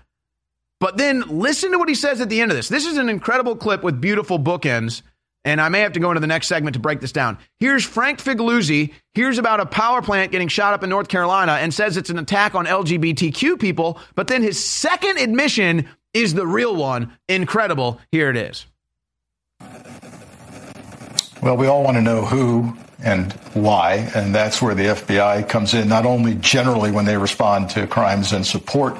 But then listen to what he says at the end of this. This is an incredible clip with beautiful bookends. And I may have to go into the next segment to break this down. Here's Frank Figliuzzi. Here's about a power plant getting shot up in North Carolina and says it's an attack on LGBTQ people. But then his second admission is the real one. Incredible. Here it is. Well, we all want to know who and why, and that's where the FBI comes in, not only generally when they respond to crimes and support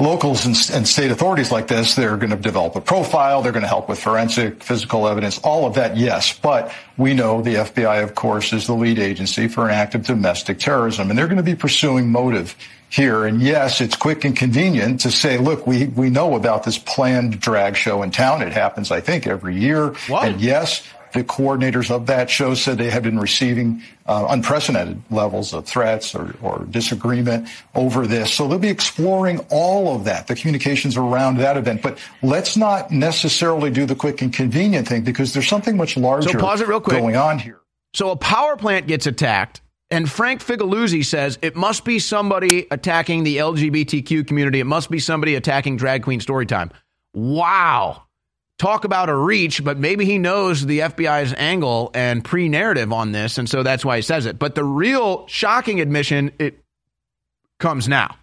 locals and, and, state authorities like this, they're going to develop a profile, they're going to help with forensic, physical evidence, all of that, yes. But we know the FBI, of course, is the lead agency for an act of domestic terrorism, and they're going to be pursuing motive here. And yes, it's quick and convenient to say, look, we, we know about this planned drag show in town. It happens, I think, every year. What? And yes, the coordinators of that show said they had been receiving uh, unprecedented levels of threats or, or, disagreement over this. So they'll be exploring all of that, the communications around that event. But let's not necessarily do the quick and convenient thing because there's something much larger so pause it real quick. going on here. So a power plant gets attacked. And Frank Figliuzzi says it must be somebody attacking the LGBTQ community. It must be somebody attacking drag queen storytime. Wow talk about a reach, but maybe he knows the FBI's angle and pre narrative on this, and so that's why he says it. But the real shocking admission it comes now.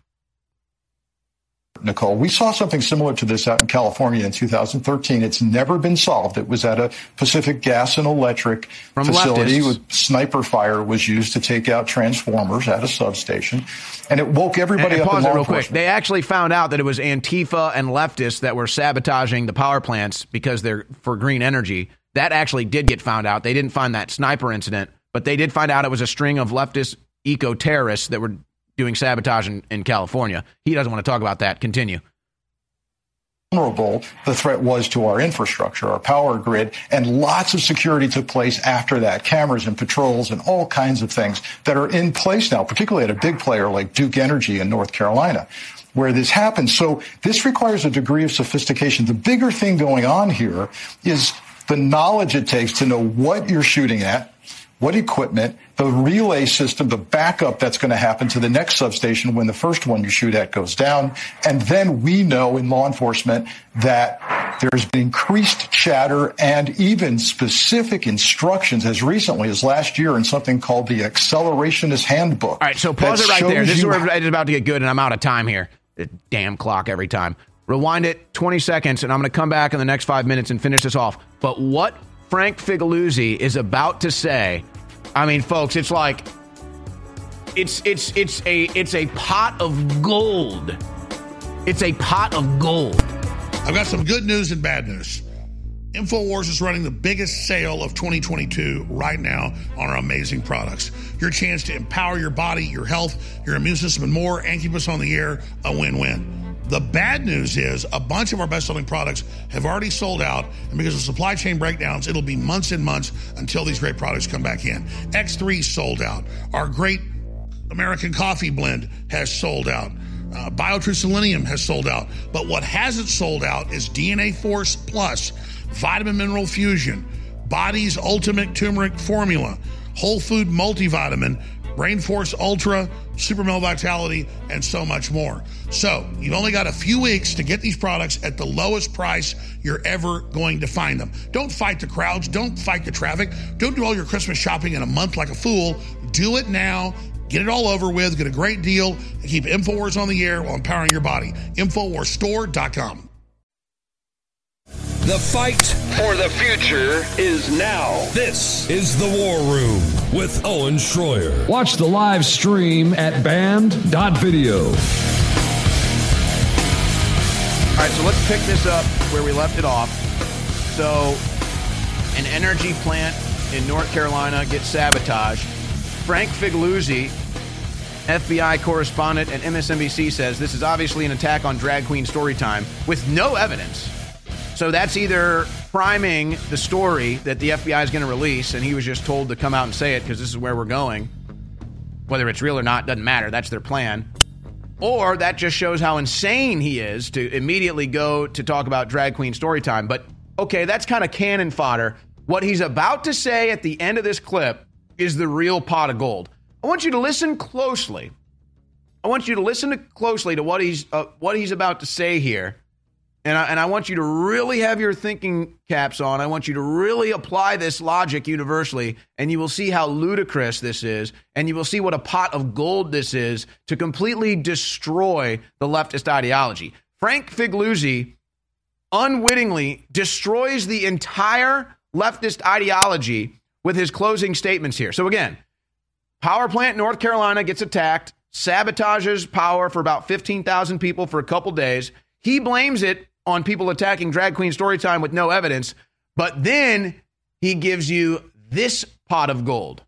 Nicole, we saw something similar to this out in California in 2013. It's never been solved. It was at a Pacific Gas and Electric From facility leftists. with sniper fire was used to take out transformers at a substation, and it woke everybody and, and up. Pause it real quick. They actually found out that it was Antifa and leftists that were sabotaging the power plants because they're for green energy. That actually did get found out. They didn't find that sniper incident, but they did find out it was a string of leftist eco terrorists that were doing sabotage in, in California. He doesn't want to talk about that. Continue. vulnerable the threat was to our infrastructure, our power grid, and lots of security took place after that. Cameras and patrols and all kinds of things that are in place now, particularly at a big player like Duke Energy in North Carolina where this happens. So this requires a degree of sophistication. The bigger thing going on here is the knowledge it takes to know what you're shooting at, what equipment, the relay system, the backup that's going to happen to the next substation when the first one you shoot at goes down. And then we know in law enforcement that there's been increased chatter and even specific instructions as recently as last year in something called the Accelerationist Handbook. All right, so pause it right there. This is where it's about to get good, and I'm out of time here. The damn clock every time. Rewind it 20 seconds, and I'm going to come back in the next five minutes and finish this off. But what Frank Figliuzzi is about to say, I mean, folks, it's like it's it's it's a it's a pot of gold. It's a pot of gold. I've got some good news and bad news. InfoWars is running the biggest sale of 2022 right now on our amazing products. Your chance to empower your body, your health, your immune system, and more, and keep us on the air a win win. The bad news is a bunch of our best selling products have already sold out, and because of supply chain breakdowns, it'll be months and months until these great products come back in. X3 sold out. Our great American coffee blend has sold out. Uh, BioTrue Selenium has sold out. But what hasn't sold out is DNA Force Plus, Vitamin Mineral Fusion, Body's Ultimate Turmeric Formula, Whole Food Multivitamin, Brain Force Ultra, Super Vitality, and so much more. So you've only got a few weeks to get these products at the lowest price you're ever going to find them. Don't fight the crowds. Don't fight the traffic. Don't do all your Christmas shopping in a month like a fool. Do it now. Get it all over with, get a great deal, and keep InfoWars on the air while empowering your body. InfoWarsStore.com. The fight For the future is now. This is the War Room with Owen Shroyer. Watch the live stream at band.video. All right, so let's pick this up where we left it off. So, an energy plant in North Carolina gets sabotaged. Frank Figliuzzi, FBI correspondent at MSNBC, says this is obviously an attack on drag queen storytime with no evidence. So that's either priming the story that the FBI is going to release, and he was just told to come out and say it because this is where we're going. Whether it's real or not doesn't matter. That's their plan. Or that just shows how insane he is to immediately go to talk about drag queen story time. But okay, that's kind of cannon fodder. What he's about to say at the end of this clip is the real pot of gold. I want you to listen closely. I want you to listen to closely to what he's uh, what he's about to say here. And I, and I want you to really have your thinking caps on. I want you to really apply this logic universally, and you will see how ludicrous this is, and you will see what a pot of gold this is to completely destroy the leftist ideology. Frank Figliuzzi unwittingly destroys the entire leftist ideology with his closing statements here. So again, power plant North Carolina gets attacked, sabotages power for about 15,000 people for a couple days. He blames it on people attacking drag queen storytime with no evidence, but then he gives you this pot of gold.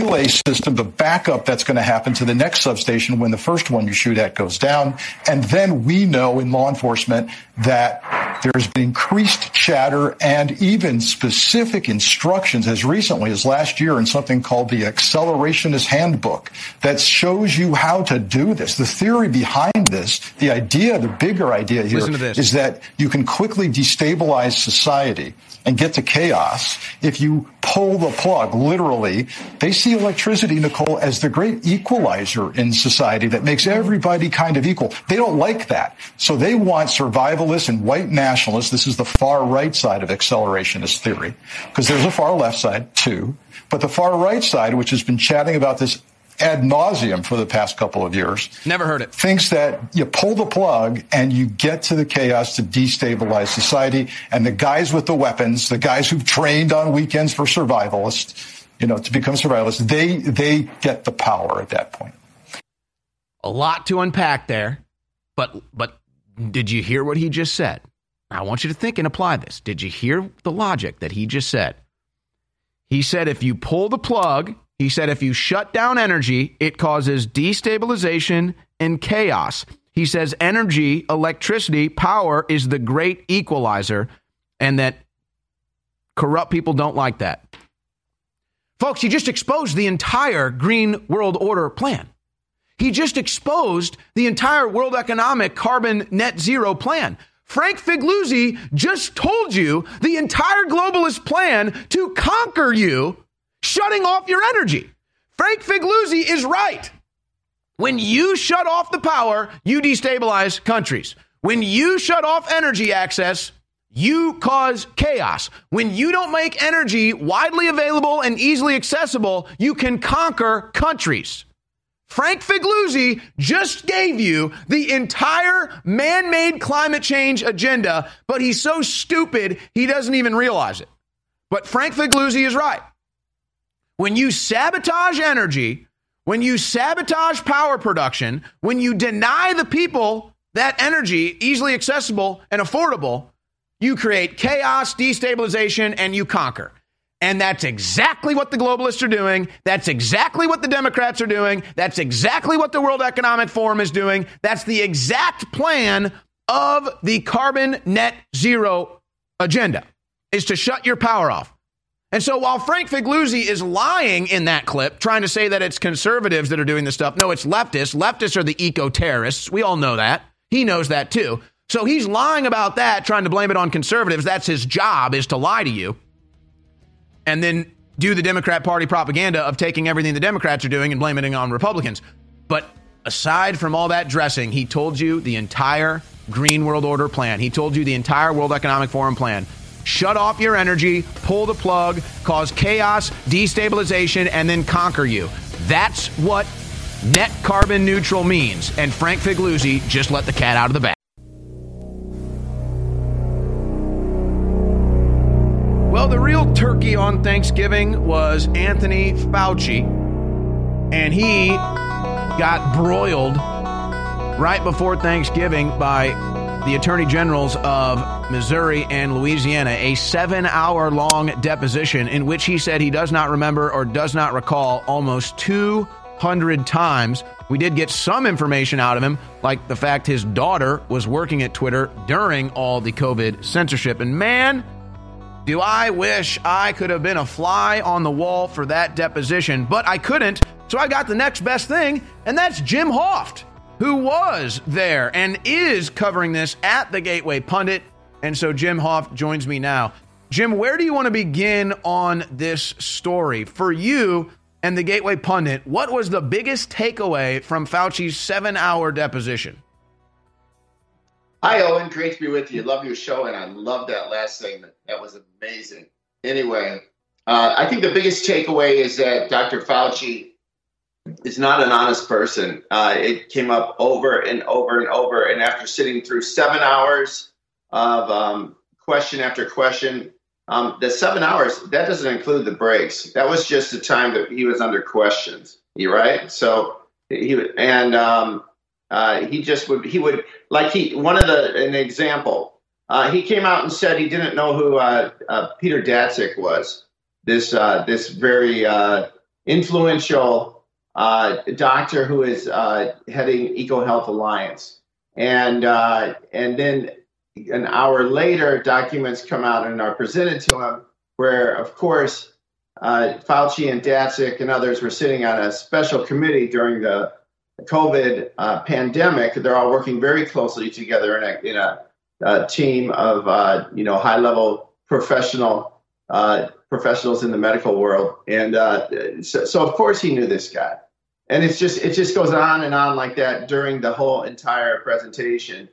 Relay system, the backup that's going to happen to the next substation when the first one you shoot at goes down. And then we know in law enforcement that there's been increased chatter and even specific instructions as recently as last year in something called the Accelerationist Handbook that shows you how to do this. The theory behind this, the idea, the bigger idea here Listen to this. is that you can quickly destabilize society and get to chaos if you pull the plug, literally. They see electricity, Nicole, as the great equalizer in society that makes mm-hmm. everybody kind of equal. They don't like that. So they want survivalists and white nationalists. This is the far right side of accelerationist theory, because there's a far left side too. But the far right side, which has been chatting about this ad nauseum for the past couple of years, Never heard it. thinks that you pull the plug and you get to the chaos to destabilize society. And the guys with the weapons, the guys who've trained on weekends for survivalists, you know, to become survivalists, they they get the power at that point. A lot to unpack there, but but did you hear what he just said? I want you to think and apply this. Did you hear the logic that he just said? He said if you pull the plug, he said if you shut down energy, it causes destabilization and chaos. He says energy, electricity, power is the great equalizer, and that corrupt people don't like that. Folks, he just exposed the entire Green World Order plan. He just exposed the entire world economic carbon net zero plan. Frank Figliuzzi just told you the entire globalist plan to conquer you, shutting off your energy. Frank Figliuzzi is right. When you shut off the power, you destabilize countries. When you shut off energy access, you cause chaos. When you don't make energy widely available and easily accessible, you can conquer countries. Frank Figliuzzi just gave you the entire man made climate change agenda, but he's so stupid he doesn't even realize it. But Frank Figliuzzi is right. When you sabotage energy, when you sabotage power production, when you deny the people that energy easily accessible and affordable, you create chaos, destabilization, and you conquer. And that's exactly what the globalists are doing. That's exactly what the Democrats are doing. That's exactly what the World Economic Forum is doing. That's the exact plan of the carbon net zero agenda is to shut your power off. And so while Frank Figliuzzi is lying in that clip, trying to say that it's conservatives that are doing this stuff, no, it's leftists. Leftists are the eco terrorists. We all know that. He knows that too. So he's lying about that, trying to blame it on conservatives. That's his job is to lie to you. And then do the Democrat Party propaganda of taking everything the Democrats are doing and blaming it on Republicans. But aside from all that dressing, he told you the entire Green World Order plan. He told you the entire World Economic Forum plan. Shut off your energy, pull the plug, cause chaos, destabilization, and then conquer you. That's what net carbon neutral means. And Frank Figliuzzi just let the cat out of the bag. Turkey on Thanksgiving was Anthony Fauci, and he got broiled right before Thanksgiving by the attorney generals of Missouri and Louisiana, a seven hour long deposition in which he said he does not remember or does not recall almost 200 times. We did get some information out of him, like the fact his daughter was working at Twitter during all the COVID censorship. And man, do I wish I could have been a fly on the wall for that deposition, but I couldn't. So I got the next best thing, and that's Jim Hoft, who was there and is covering this at the Gateway Pundit. And so Jim Hoft joins me now. Jim, where do you want to begin on this story? For you and the Gateway Pundit, what was the biggest takeaway from Fauci's seven hour deposition? Hi, Owen. Great to be with you. Love your show, and I love that last segment. That was amazing. Anyway, uh, I think the biggest takeaway is that Dr. Fauci is not an honest person. Uh, it came up over and over and over. And after sitting through seven hours of um, question after question, um, the seven hours, that doesn't include the breaks. That was just the time that he was under questions. You right? So he and um, uh, he just would he would like he one of the an example. Uh, he came out and said he didn't know who uh, uh Peter Daszak was. This uh, this very influential doctor who is heading EcoHealth Alliance, and and then an hour later, documents come out and are presented to him, where of course Fauci and Daszak and others were sitting on a special committee during the COVID uh, pandemic, they're all working very closely together in a, in a, a team of uh, you know high level professional uh, professionals in the medical world, and uh, so, so, of course he knew this guy, and it's just it just goes on and on like that during the whole entire presentation.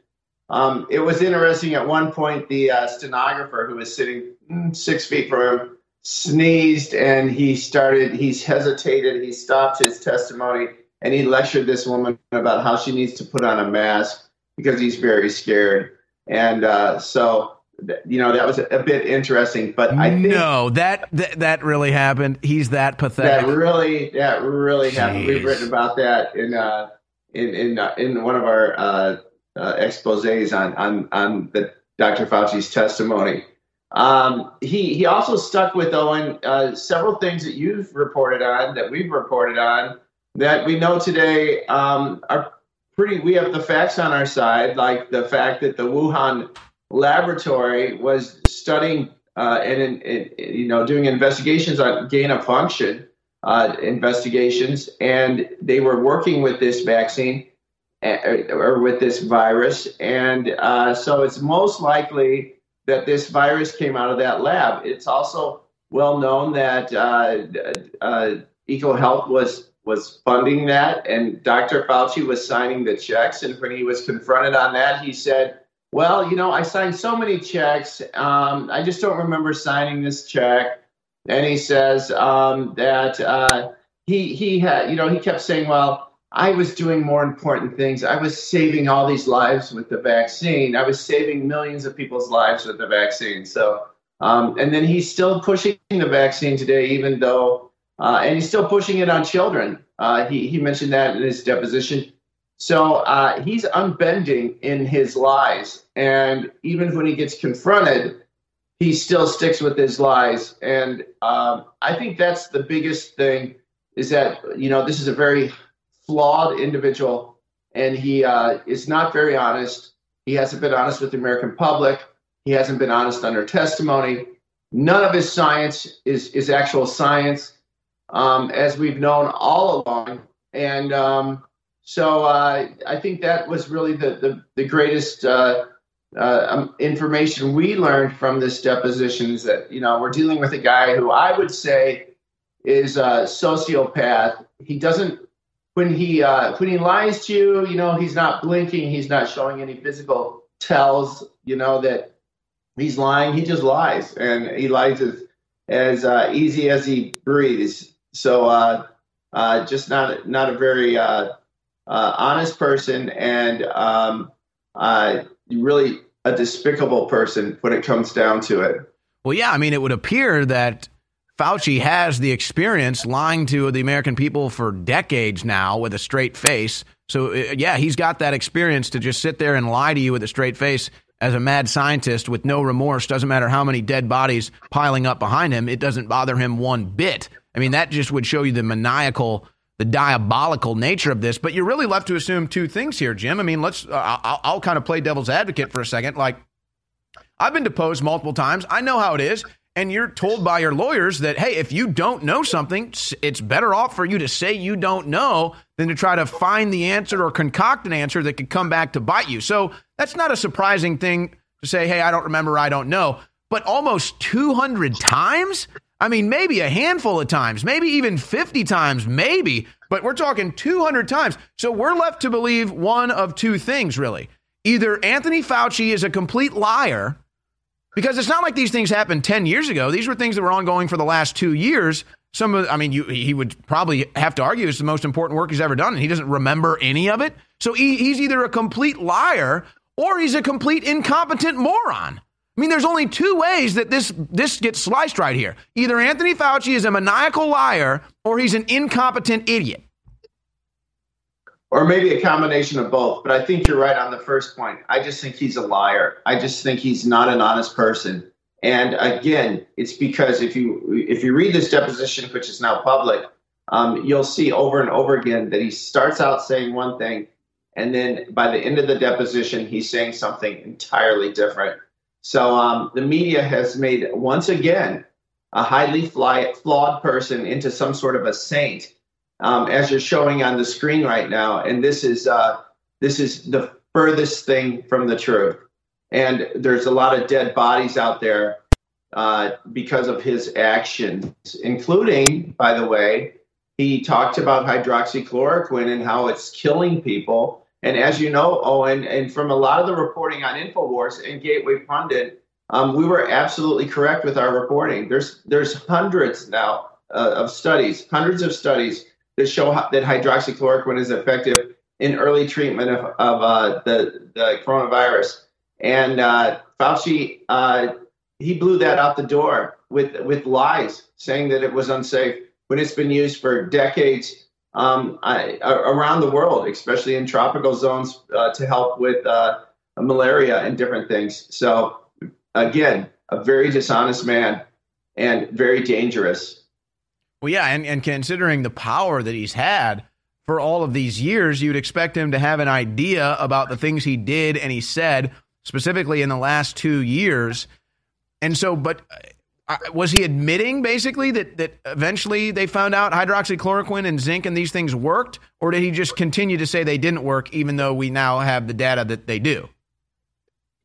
Um, it was interesting at one point the uh, stenographer who was sitting mm, six feet from him sneezed and he started he's hesitated he stopped his testimony and he lectured this woman about how she needs to put on a mask because he's very scared. And uh, so, you know, that was a, bit interesting. But I think no, that, that that really happened. He's that pathetic. That really, that really Jeez. happened. We've written about that in uh, in in uh, in one of our uh, uh, exposés on on on the Dr. Fauci's testimony. Um, he he also stuck with Owen uh, several things that you've reported on that we've reported on that we know today um, are pretty. We have the facts on our side, like the fact that the Wuhan laboratory was studying uh, and, and, you know doing investigations on gain of function uh, investigations, and they were working with this vaccine uh, or with this virus, and uh, so it's most likely that this virus came out of that lab. It's also well known that uh, uh, EcoHealth was was funding that, and Dr. Fauci was signing the checks. And when he was confronted on that, he said, "Well, you know, I signed so many checks. Um, I just don't remember signing this check." And he says um, that uh, he he had, you know, he kept saying, "Well." I was doing more important things. I was saving all these lives with the vaccine. I was saving millions of people's lives with the vaccine. So, um, and then he's still pushing the vaccine today, even though uh, and he's still pushing it on children. Uh, he he mentioned that in his deposition. So uh, he's unbending in his lies, and even when he gets confronted, he still sticks with his lies. And um, I think that's the biggest thing is that you know this is a very flawed individual, and he uh, is not very honest. He hasn't been honest with the American public. He hasn't been honest under testimony. None of his science is is actual science, um, as we've known all along. And um, so uh, I think that was really the the, the greatest. Uh, uh, um, information we learned from this deposition is that you know we're dealing with a guy who I would say is a sociopath. He doesn't when he uh, when he lies to you, you know, he's not blinking, he's not showing any physical tells, you know, that he's lying. He just lies, and he lies as as uh, easy as he breathes. So uh, uh, just not not a very uh, uh, honest person, and um, uh, really a despicable person when it comes down to it. Well, yeah, I mean, it would appear that Fauci has the experience lying to the American people for decades now with a straight face. So, yeah, he's got that experience to just sit there and lie to you with a straight face as a mad scientist with no remorse. Doesn't matter how many dead bodies piling up behind him, it doesn't bother him one bit. I mean, that just would show you the maniacal, the diabolical nature of this. But you're really left to assume two things here, Jim. I mean, let's, uh, I'll, I'll kind of play devil's advocate for a second. Like, I've been deposed multiple times. I know how it is and you're told by your lawyers that hey if you don't know something it's better off for you to say you don't know than to try to find the answer or concoct an answer that could come back to bite you so that's not a surprising thing to say hey i don't remember i don't know but almost 200 times i mean maybe a handful of times maybe even 50 times maybe but we're talking 200 times so we're left to believe one of two things really either anthony fauci is a complete liar because it's not like these things happened 10 years ago. These were things that were ongoing for the last two years. Some of, I mean, you, he would probably have to argue it's the most important work he's ever done, and he doesn't remember any of it. So he, he's either a complete liar or he's a complete incompetent moron. I mean, there's only two ways that this this gets sliced right here. Either Anthony Fauci is a maniacal liar or he's an incompetent idiot or maybe a combination of both. But I think you're right on the first point. I just think he's a liar. I just think he's not an honest person. And again, it's because if you if you read this deposition, which is now public, um, you'll see over and over again that he starts out saying one thing, and then by the end of the deposition, he's saying something entirely different. So um, the media has made once again a highly flawed person into some sort of a saint um, as you're showing on the screen right now. And this is uh, this is the furthest thing from the truth. And there's a lot of dead bodies out there uh, because of his actions, including, by the way, he talked about hydroxychloroquine and how it's killing people. And as you know, Owen, and from a lot of the reporting on Infowars and Gateway Pundit, um, we were absolutely correct with our reporting. There's there's hundreds now uh, of studies, hundreds of studies that show that hydroxychloroquine is effective in early treatment of, of uh, the, the coronavirus. And uh, Fauci, uh, he blew that out the door with, with lies, saying that it was unsafe when it's been used for decades um, I, around the world, especially in tropical zones uh, to help with uh, malaria and different things. So, again, a very dishonest man and very dangerous. Well, yeah, and, and considering the power that he's had for all of these years, you'd expect him to have an idea about the things he did and he said, specifically in the last two years. And so, but was he admitting basically that that eventually they found out hydroxychloroquine and zinc and these things worked, or did he just continue to say they didn't work, even though we now have the data that they do?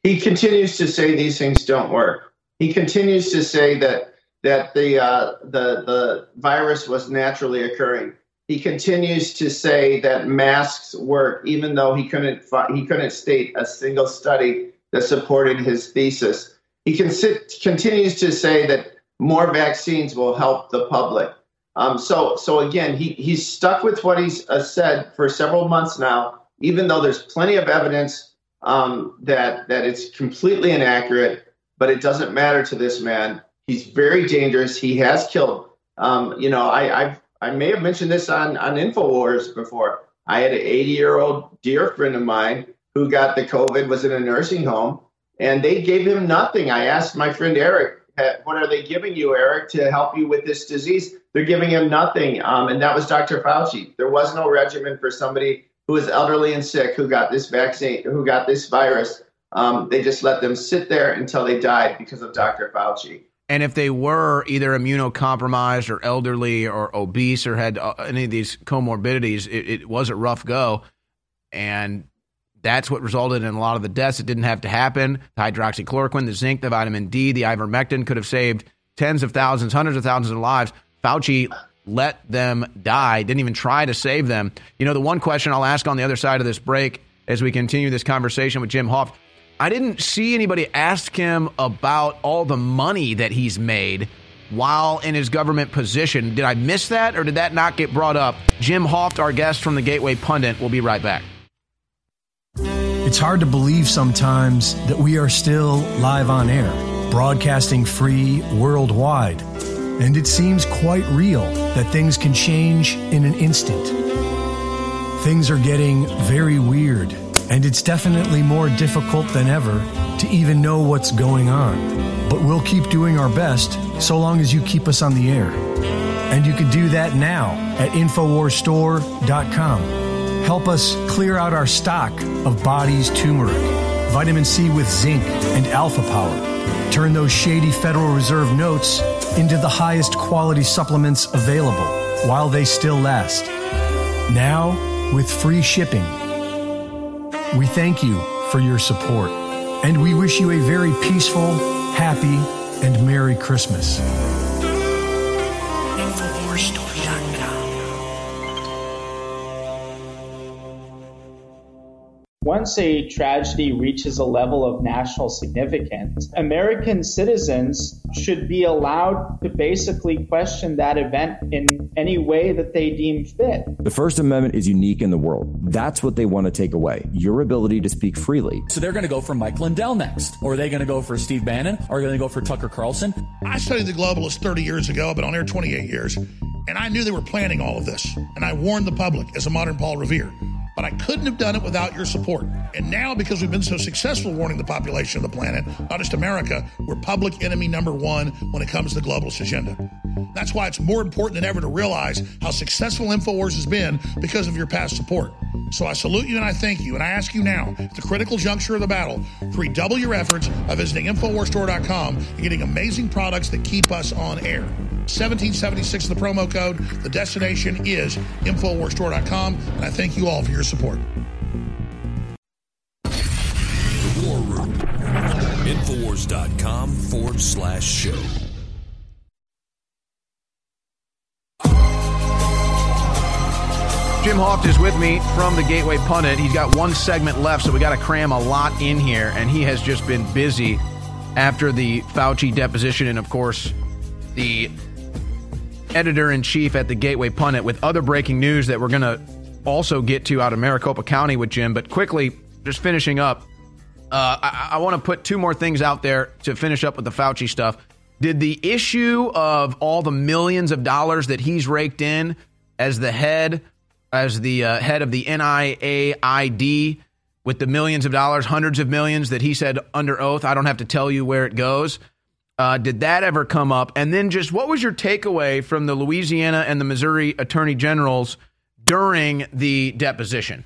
He continues to say these things don't work. He continues to say that that the uh, the the virus was naturally occurring. He continues to say that masks work, even though he couldn't he couldn't state a single study that supported his thesis. He continues to say that more vaccines will help the public. Um, so so again, he he's stuck with what he's uh, said for several months now, even though there's plenty of evidence um, that that it's completely inaccurate. But it doesn't matter to this man He's very dangerous. He has killed. Um, you know, I, have I may have mentioned this on, on InfoWars before. I had an 80 year old dear friend of mine who got the COVID, was in a nursing home, and they gave him nothing. I asked my friend Eric, what are they giving you, Eric, to help you with this disease? They're giving him nothing. Um, and that was Dr. Fauci. There was no regimen for somebody who was elderly and sick who got this vaccine, who got this virus. Um, they just let them sit there until they died because of Dr. Fauci. And if they were either immunocompromised or elderly or obese or had uh, any of these comorbidities, it, it was a rough go. And that's what resulted in a lot of the deaths. It didn't have to happen. The hydroxychloroquine, the zinc, the vitamin D, the ivermectin could have saved tens of thousands, hundreds of thousands of lives. Fauci let them die, didn't even try to save them. You know, the one question I'll ask on the other side of this break as we continue this conversation with Jim Hoft, I didn't see anybody ask him about all the money that he's made while in his government position. Did I miss that or did that not get brought up? Jim Hoft, our guest from the Gateway Pundit, will be right back. It's hard to believe sometimes that we are still live on air, broadcasting free worldwide. And it seems quite real that things can change in an instant. Things are getting very weird, and it's definitely more difficult than ever to even know what's going on. But we'll keep doing our best so long as you keep us on the air. And you can do that now at InfoWarsStore.com. Help us clear out our stock of body's turmeric, vitamin C with zinc, and alpha power. Turn those shady Federal Reserve notes into the highest quality supplements available while they still last. Now, with free shipping. We thank you for your support, and we wish you a very peaceful, happy, and Merry Christmas. Once a tragedy reaches a level of national significance, American citizens should be allowed to basically question that event in any way that they deem fit. The First Amendment is unique in the world. That's what they want to take away your ability to speak freely. So they're going to go for Mike Lindell next, or are they going to go for Steve Bannon, or are they going to go for Tucker Carlson? I studied the globalists 30 years ago. I've been on air 28 years, and I knew they were planning all of this. And I warned the public as a modern Paul Revere but I couldn't have done it without your support. And now, because we've been so successful warning the population of the planet, not just America, we're public enemy number one when it comes to the globalist agenda. That's why it's more important than ever to realize how successful InfoWars has been because of your past support. So I salute you and I thank you. And I ask you now, at the critical juncture of the battle, to redouble your efforts by visiting InfoWarsStore.com and getting amazing products that keep us on air. 1776 the promo code. The destination is InfoWarsStore.com. And I thank you all for your support. The War Room. Infowars.com forward slash show. Jim Hoft is with me from the Gateway Pundit. He's got one segment left, so we got to cram a lot in here, and he has just been busy after the Fauci deposition, and of course, the editor in chief at the Gateway Pundit with other breaking news that we're going to also get to out of Maricopa County with Jim. But quickly, just finishing up, uh, I, I want to put two more things out there to finish up with the Fauci stuff. Did the issue of all the millions of dollars that he's raked in as the head as the uh, head of the NIAID with the millions of dollars, hundreds of millions that he said under oath. I don't have to tell you where it goes. Uh, did that ever come up? And then just what was your takeaway from the Louisiana and the Missouri attorney generals during the deposition?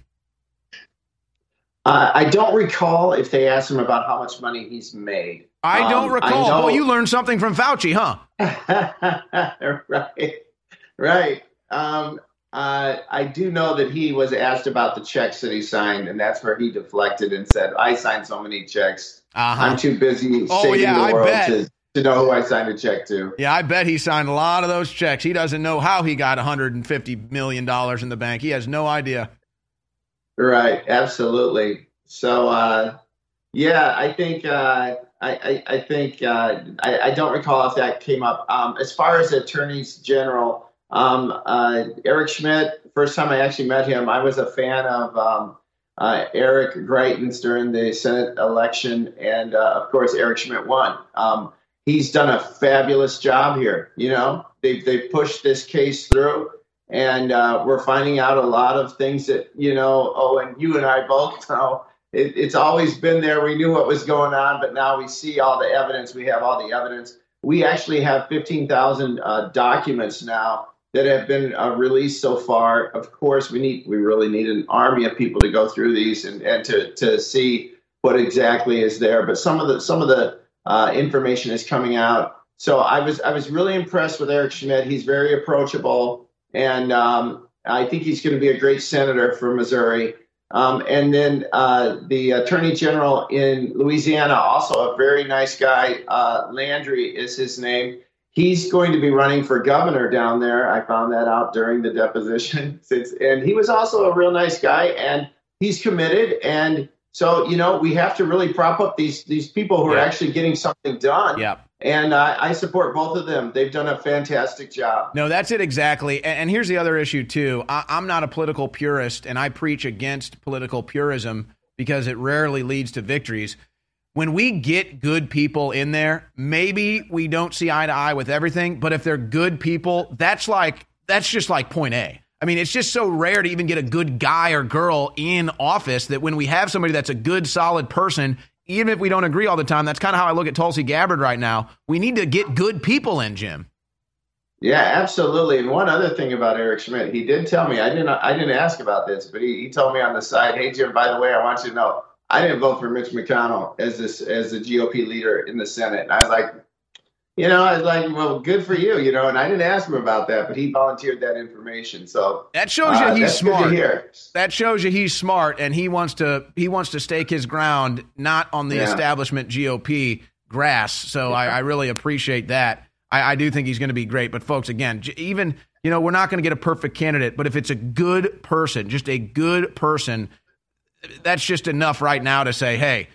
Uh, I don't recall if they asked him about how much money he's made. I don't um, recall. Well, you learned something from Fauci, huh? right, right. Um, uh, I do know that he was asked about the checks that he signed, and that's where he deflected and said, "I signed so many checks. Uh-huh. I'm too busy oh, saving yeah, the world to, to know who I signed a check to." Yeah, I bet he signed a lot of those checks. He doesn't know how he got 150 million dollars in the bank. He has no idea. Right, absolutely. So, uh, yeah, I think uh, I, I, I, think uh, I, I, don't recall if that came up. Um, as far as attorneys general. Um, uh, Eric Schmitt. first time I actually met him, I was a fan of um, uh, Eric Greitens during the Senate election, and uh, of course, Eric Schmitt won. Um, he's done a fabulous job here. You know, they've, they've pushed this case through. and uh, we're finding out a lot of things that you know. Oh, and you and I both know it, it's always been there. We knew what was going on, but now we see all the evidence. We have all the evidence. We actually have 15,000 uh, documents now that have been uh, released so far. Of course, we need we really need an army of people to go through these and, and to to see what exactly is there. But some of the some of the uh, information is coming out. So I was I was really impressed with Eric Schmitt. He's very approachable, and um, I think he's going to be a great senator for Missouri. Um, and then uh, the Attorney General in Louisiana, also a very nice guy, uh, Landry is his name. He's going to be running for governor down there. I found that out during the deposition. and he was also a real nice guy, and he's committed. And so, you know, we have to really prop up these these people who yeah. are actually getting something done. Yeah. And uh, I support both of them. They've done a fantastic job. No, that's it exactly. And, and here's the other issue too. I, I'm not a political purist, and I preach against political purism because it rarely leads to victories when we get good people in there, maybe we don't see eye to eye with everything, but if they're good people, that's like that's just like point A. I mean, it's just so rare to even get a good guy or girl in office that when we have somebody that's a good, solid person, even if we don't agree all the time, that's kind of how I look at Tulsi Gabbard right now. We need to get good people in, Jim. Yeah, absolutely. And one other thing about Eric Schmitt, he did tell me I didn't I didn't ask about this, but he, he told me on the side, hey Jim, by the way, I want you to know I didn't vote for Mitch McConnell as this as the GOP leader in the Senate. And I was like, you know, I was like, well, good for you, you know. And I didn't ask him about that, but he volunteered that information. So that shows you uh, he's smart. That shows you he's smart, and he wants to he wants to stake his ground, not on the yeah. establishment GOP grass. So yeah. I, I, really appreciate that. I, I do think he's going to be great. But folks, again, even you know, we're not going to get a perfect candidate, but if it's a good person, just a good person that's just enough right now to say, hey,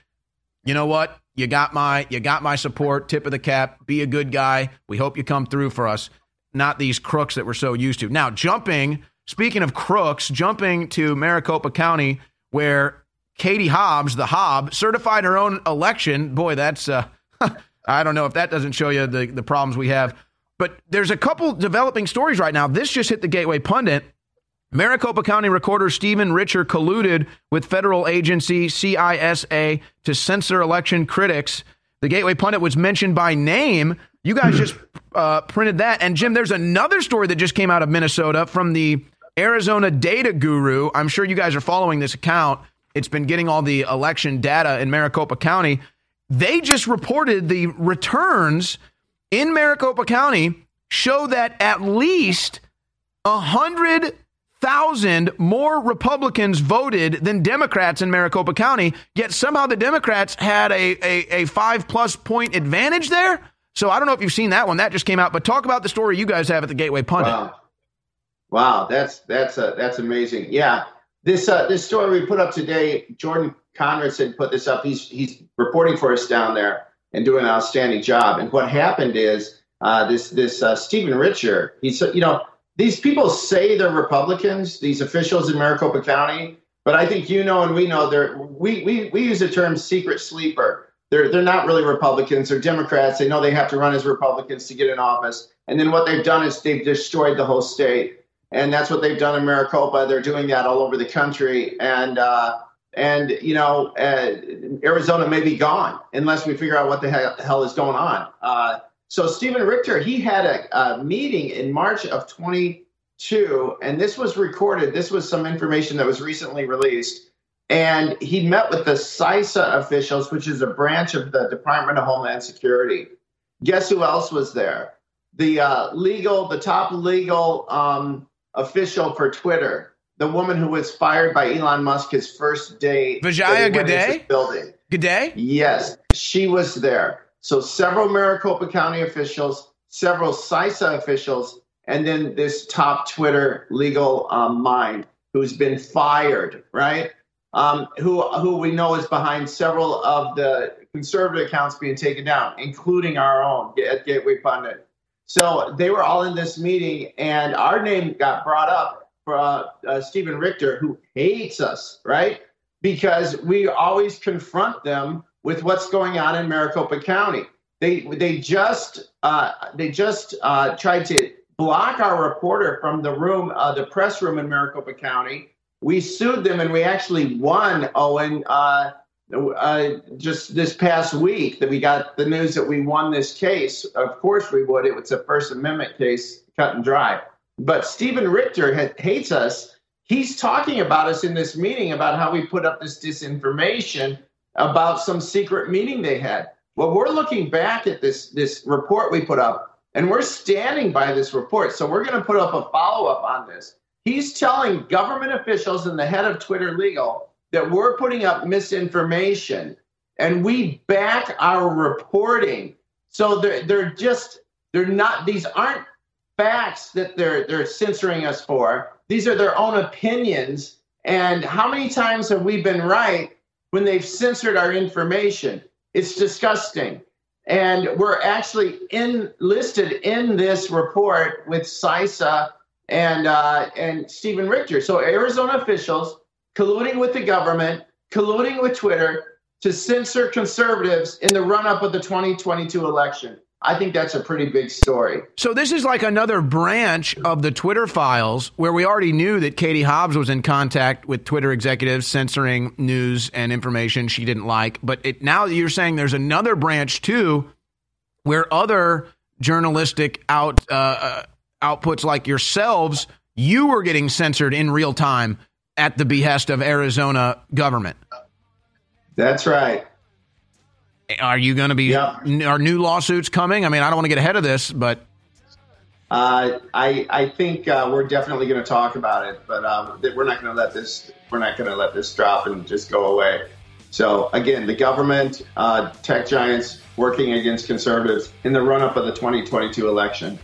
you know what? You got my you got my support. Tip of the cap. Be a good guy. We hope you come through for us. Not these crooks that we're so used to. Now jumping. Speaking of crooks, jumping to Maricopa County, where Katie Hobbs, the Hob, certified her own election. Boy, that's uh, I don't know if that doesn't show you the the problems we have. But there's a couple developing stories right now. This just hit the Gateway Pundit. Maricopa County Recorder Stephen Richer colluded with federal agency CISA to censor election critics. The Gateway Pundit was mentioned by name. You guys just uh, printed that. And Jim, there's another story that just came out of Minnesota from the Arizona Data Guru. I'm sure you guys are following this account. It's been getting all the election data in Maricopa County. They just reported the returns in Maricopa County show that at least a hundred thousand more Republicans voted than Democrats in Maricopa County, yet somehow the Democrats had a, a, a five plus point advantage there. So I don't know if you've seen that one. That just came out. But talk about the story you guys have at the Gateway Pundit. Wow, wow that's that's uh, that's amazing. Yeah, this uh, this story we put up today. Jordan Conradson put this up. He's he's reporting for us down there and doing an outstanding job. And what happened is uh, this this uh, Stephen Richer. He's you know these people say they're Republicans, these officials in Maricopa County, but I think you know and we know they're we we, we use the term secret sleeper. They're they're not really Republicans, they're Democrats. They know they have to run as Republicans to get in office. And then what they've done is they've destroyed the whole state. And that's what they've done in Maricopa. They're doing that all over the country. And uh, and you know, uh, Arizona may be gone unless we figure out what the hell is going on. Uh, so Stephen Richter, he had a, a meeting in March of 22, and this was recorded. This was some information that was recently released. And he met with the CISA officials, which is a branch of the Department of Homeland Security. Guess who else was there? The uh, legal, the top legal um, official for Twitter, the woman who was fired by Elon Musk his first day. Vijaya Gadde? Building. Gadde? Yes, she was there. So several Maricopa County officials, several CISA officials, and then this top Twitter legal um, mind who's been fired, right? Um, who who we know is behind several of the conservative accounts being taken down, including our own at Gateway Pundit. So they were all in this meeting, and our name got brought up for uh, uh, Stephen Richter, who hates us, right? Because we always confront them with what's going on in Maricopa County. They they just uh, they just uh, tried to block our reporter from the room, uh, the press room in Maricopa County. We sued them and we actually won, Owen, uh, uh, just this past week that we got the news that we won this case. Of course we would. It was a First Amendment case, cut and dry. But Stephen Richter ha- hates us. He's talking about us in this meeting about how we put up this disinformation about some secret meeting they had. Well, we're looking back at this this report we put up, and we're standing by this report. So we're going to put up a follow up on this. He's telling government officials and the head of Twitter Legal that we're putting up misinformation, and we back our reporting. So they're they're just they're not these aren't facts that they're they're censoring us for. These are their own opinions. And how many times have we been right when they've censored our information? It's disgusting. And we're actually in listed in this report with CISA and uh, and Stephen Richter. So Arizona officials colluding with the government, colluding with Twitter to censor conservatives in the run up of the 2022 election. I think that's a pretty big story. So this is like another branch of the Twitter files where we already knew that Katie Hobbs was in contact with Twitter executives censoring news and information she didn't like. But it, now you're saying there's another branch too, where other journalistic out uh, uh, outputs like yourselves, you were getting censored in real time at the behest of Arizona government. That's right. Are you going to be? Yep. Are new lawsuits coming? I mean, I don't want to get ahead of this, but uh, I I think uh, we're definitely going to talk about it, but um, we're not going to let this we're not going to let this drop and just go away. So again, the government, uh, tech giants working against conservatives in the run up of the 2022 election.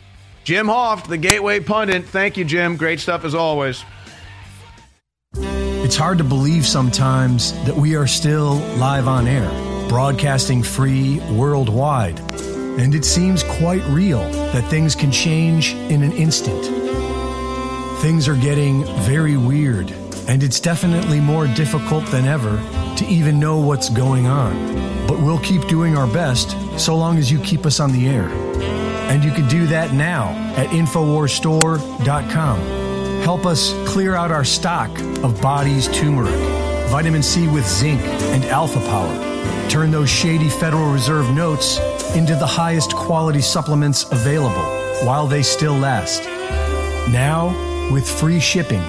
Jim Hoft, the Gateway pundit. Thank you, Jim. Great stuff as always. It's hard to believe sometimes that we are still live on air broadcasting free worldwide. And it seems quite real that things can change in an instant. Things are getting very weird, and it's definitely more difficult than ever to even know what's going on. But we'll keep doing our best so long as you keep us on the air. And you can do that now at InfoWarsStore.com. Help us clear out our stock of bodies turmeric, vitamin C with zinc, and alpha power Turn those shady Federal Reserve notes into the highest quality supplements available while they still last. Now, with free shipping.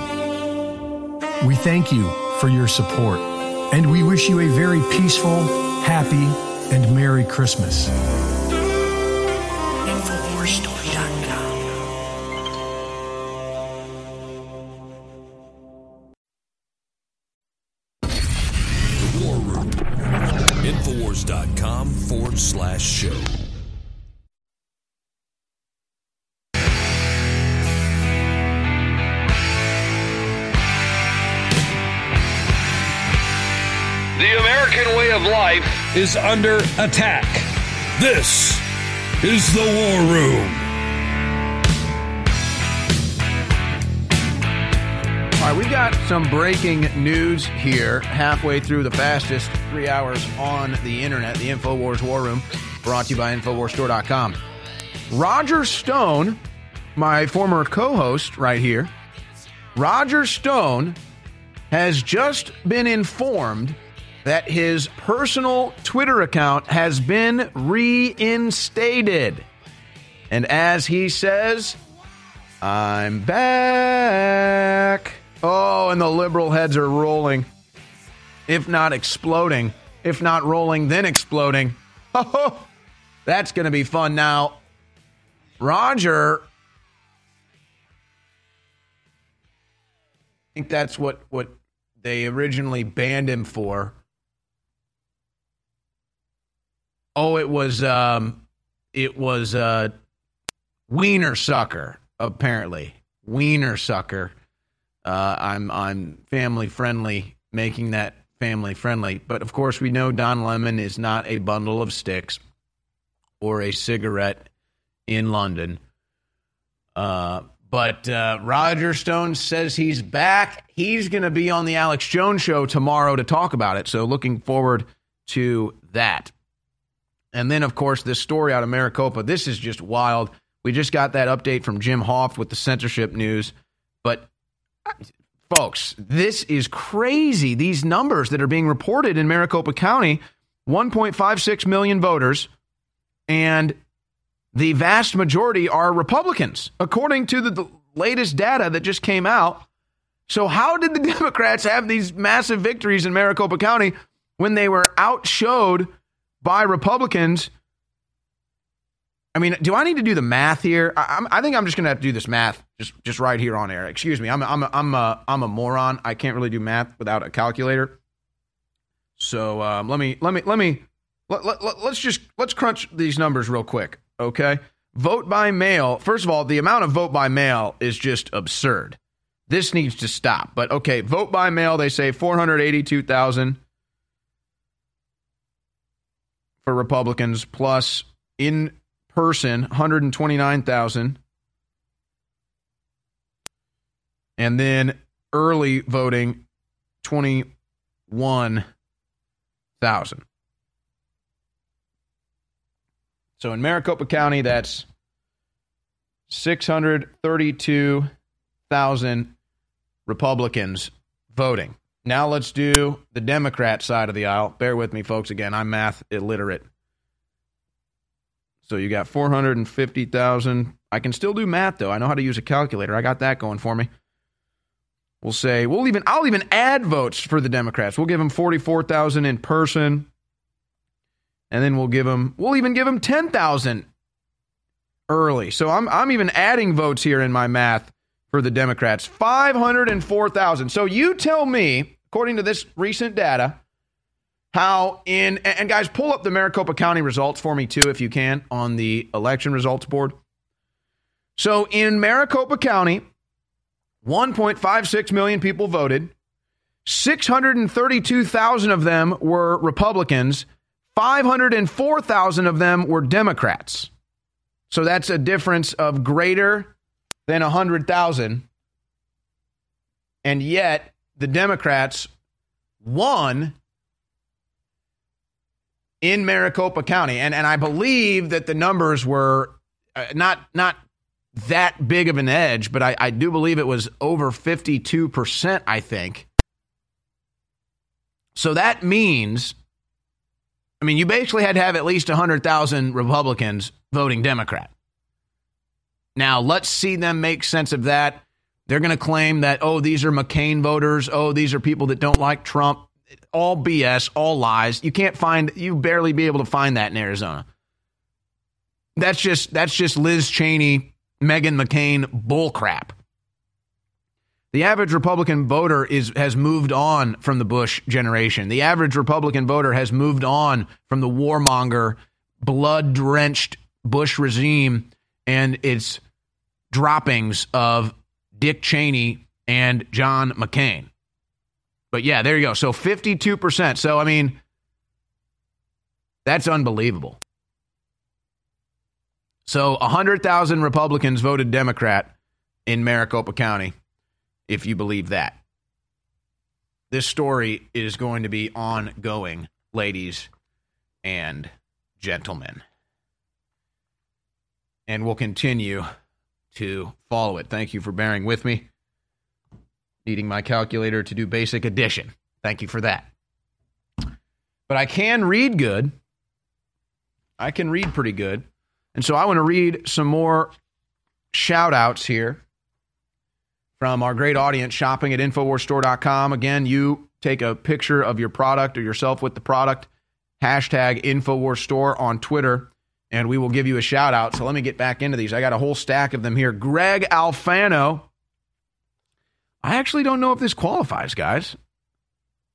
We thank you for your support, and we wish you a very peaceful, happy, and Merry Christmas. Is under attack. This is the War Room. All right, we've got some breaking news here halfway through the fastest three hours on the internet, the InfoWars War Room, brought to you by InfoWarsStore.com. Roger Stone, my former co host right here, Roger Stone has just been informed that his personal Twitter account has been reinstated. And as he says, I'm back. Oh, and the liberal heads are rolling. If not exploding, if not rolling, then exploding. Oh, that's going to be fun. Now, Roger, I think that's what, what they originally banned him for. Oh, it was um, it was uh, wiener sucker. Apparently, wiener sucker. Uh, I'm I'm family friendly, making that family friendly. But of course, we know Don Lemon is not a bundle of sticks or a cigarette in London. Uh, but uh, Roger Stone says he's back. He's going to be on the Alex Jones show tomorrow to talk about it. So looking forward to that. And then, of course, this story out of Maricopa. This is just wild. We just got that update from Jim Hoft with the censorship news. But, uh, folks, this is crazy. These numbers that are being reported in Maricopa County 1.56 million voters, and the vast majority are Republicans, according to the, the latest data that just came out. So, how did the Democrats have these massive victories in Maricopa County when they were outshowed by Republicans? I mean, do I need to do the math here? I, I think I'm just going to have to do this math just just right here on air. Excuse me, I'm a, I'm a, I'm a, I'm a moron. I can't really do math without a calculator. So um, let me let me let me let, let, let, let's just let's crunch these numbers real quick, okay? Vote by mail. First of all, the amount of vote by mail is just absurd. This needs to stop. But okay, vote by mail. They say 482,000 for Republicans plus in person 129,000. And then early voting 21,000. So in Maricopa County, that's 632,000 Republicans voting. Now let's do the Democrat side of the aisle. Bear with me, folks. Again, I'm math illiterate. So you got 450,000. I can still do math though. I know how to use a calculator. I got that going for me. We'll say we'll even I'll even add votes for the Democrats. We'll give them 44,000 in person. And then we'll give them we'll even give them 10,000 early. So I'm I'm even adding votes here in my math for the Democrats. 504,000. So you tell me, according to this recent data, how in and guys pull up the Maricopa County results for me too if you can on the election results board. So in Maricopa County, 1.56 million people voted. 632,000 of them were Republicans. 504,000 of them were Democrats. So that's a difference of greater than 100,000. And yet the Democrats won in Maricopa County, and and I believe that the numbers were uh, not not that big of an edge, but I, I do believe it was over fifty two percent. I think. So that means, I mean, you basically had to have at least hundred thousand Republicans voting Democrat. Now let's see them make sense of that. They're going to claim that oh these are McCain voters, oh these are people that don't like Trump all BS, all lies. You can't find you barely be able to find that in Arizona. That's just that's just Liz Cheney, Meghan McCain bullcrap. The average Republican voter is has moved on from the Bush generation. The average Republican voter has moved on from the warmonger, blood-drenched Bush regime and its droppings of Dick Cheney and John McCain. But yeah, there you go. So 52%. So, I mean, that's unbelievable. So 100,000 Republicans voted Democrat in Maricopa County, if you believe that. This story is going to be ongoing, ladies and gentlemen. And we'll continue to follow it. Thank you for bearing with me needing my calculator to do basic addition. Thank you for that. But I can read good. I can read pretty good. And so I want to read some more shout outs here from our great audience shopping at InfoWarsStore.com. Again, you take a picture of your product or yourself with the product, hashtag InfoWarsStore on Twitter, and we will give you a shout out. So let me get back into these. I got a whole stack of them here. Greg Alfano I actually don't know if this qualifies, guys.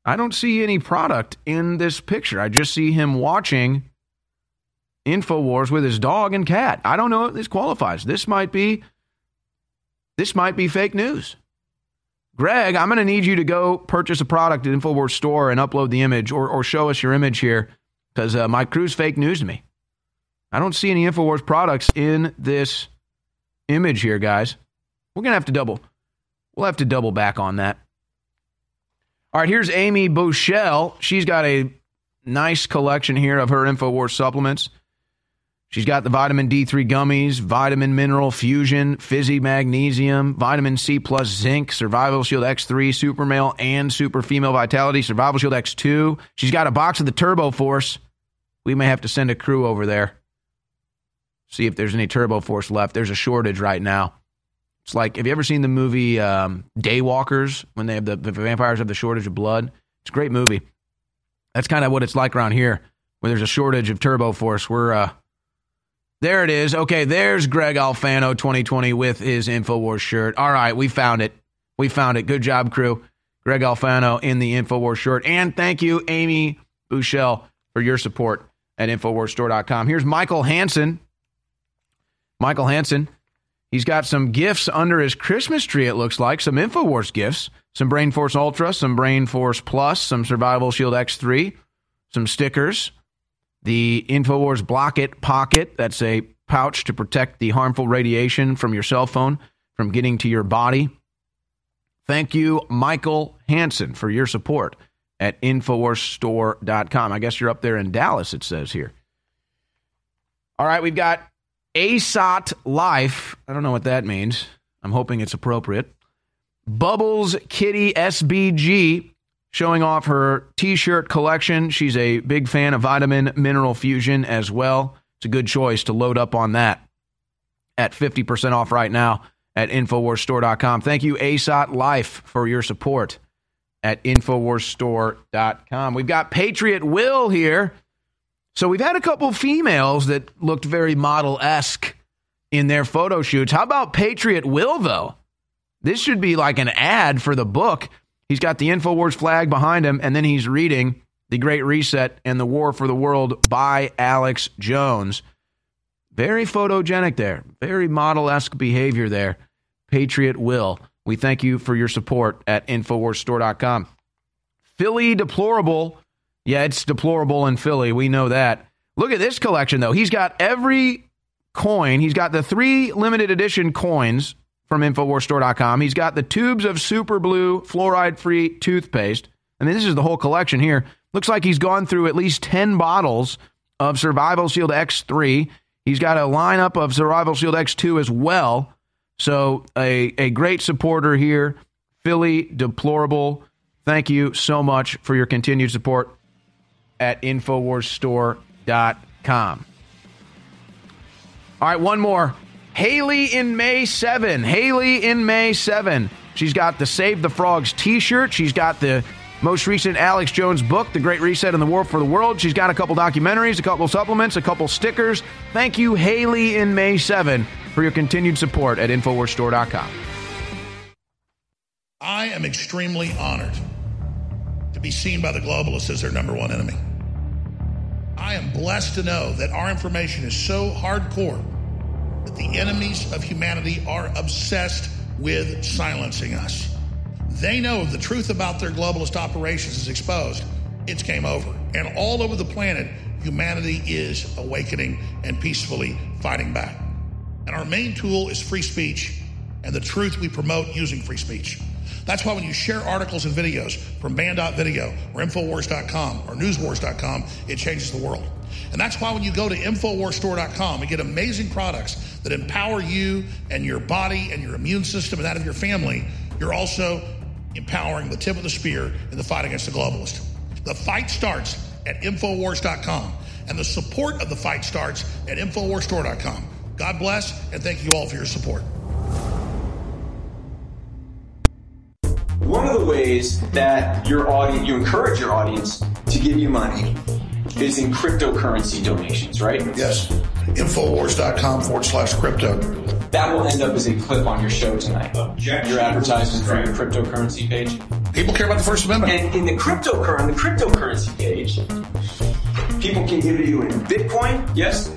I don't see any product in this picture. I just see him watching InfoWars with his dog and cat. I don't know if this qualifies. This might be this might be fake news. Greg, I'm going to need you to go purchase a product at InfoWars store and upload the image or, or show us your image here because uh, my crew's fake news to me. I don't see any InfoWars products in this image here, guys. We're going to have to double We'll have to double back on that. All right, here's Amy Bouchel. She's got a nice collection here of her InfoWars supplements. She's got the vitamin D3 gummies, vitamin mineral fusion, fizzy magnesium, vitamin C plus zinc, survival shield X3, super male and super female vitality, survival shield X2. She's got a box of the Turbo Force. We may have to send a crew over there. See if there's any Turbo Force left. There's a shortage right now. It's like, have you ever seen the movie um, Daywalkers when they have the, the vampires have the shortage of blood? It's a great movie. That's kind of what it's like around here when there's a shortage of Turbo Force. We're, uh, there it is. Okay, there's Greg Alfano 2020 with his InfoWars shirt. All right, we found it. We found it. Good job, crew. Greg Alfano in the InfoWars shirt. And thank you, Amy Bouchel, for your support at InfoWarsStore.com. Here's Michael Hansen. Michael Hansen. He's got some gifts under his Christmas tree, it looks like. Some InfoWars gifts. Some Brain Force Ultra, some Brain Force Plus, some Survival Shield X3, some stickers the InfoWars Block It Pocket. That's a pouch to protect the harmful radiation from your cell phone from getting to your body. Thank you, Michael Hansen, for your support at InfoWarsStore.com. I guess you're up there in Dallas, it says here. All right, we've got ASOT Life. I don't know what that means. I'm hoping it's appropriate. Bubbles Kitty SBG showing off her t shirt collection. She's a big fan of Vitamin Mineral Fusion as well. It's a good choice to load up on that at 50% off right now at InfoWarsStore.com. Thank you, ASOT Life, for your support at InfoWarsStore.com. We've got Patriot Will here. So we've had a couple females that looked very model esque in their photo shoots. How about Patriot Will, though? This should be like an ad for the book. He's got the InfoWars flag behind him, and then he's reading The Great Reset and the War for the World by Alex Jones. Very photogenic there, very model esque behavior there. Patriot Will. We thank you for your support at InfoWarsStore.com. Philly Deplorable. Yeah, it's deplorable in Philly. We know that. Look at this collection, though. He's got every coin. He's got the three limited edition coins from InfoWarsStore.com. He's got the tubes of super blue fluoride free toothpaste. I mean, this is the whole collection here. Looks like he's gone through at least 10 bottles of Survival Shield X3. He's got a lineup of Survival Shield X2 as well. So, a, a great supporter here. Philly Deplorable. Thank you so much for your continued support at InfoWarsStore.com. All right, one more. Haley in May 7. Haley in May 7. She's got the Save the Frogs t shirt. She's got the most recent Alex Jones book, The Great Reset in the War for the World. She's got a couple documentaries, a couple supplements, a couple stickers. Thank you, Haley in May 7, for your continued support at InfoWarsStore.com. I am extremely honored be seen by the globalists as their number one enemy. I am blessed to know that our information is so hardcore that the enemies of humanity are obsessed with silencing us. They know if the truth about their globalist operations is exposed, it's game over. And all over the planet, humanity is awakening and peacefully fighting back. And our main tool is free speech and the truth we promote using free speech. That's why when you share articles and videos from band.video or Infowars.com or Newswars.com, it changes the world. And that's why when you go to InfoWarsStore.com and get amazing products that empower you and your body and your immune system and that of your family, you're also empowering the tip of the spear in the fight against the globalist. The fight starts at Infowars.com, and the support of the fight starts at InfoWarsStore.com. God bless, and thank you all for your support. One of the ways that your audience, you encourage your audience to give you money is in cryptocurrency donations, right? Yes. Infowars.com forward slash crypto. That will end up as a clip on your show tonight. Objection. Your advertisement for your cryptocurrency page. People care about the First Amendment. And in the cryptocurrency, on the cryptocurrency page, people can give you in Bitcoin, yes?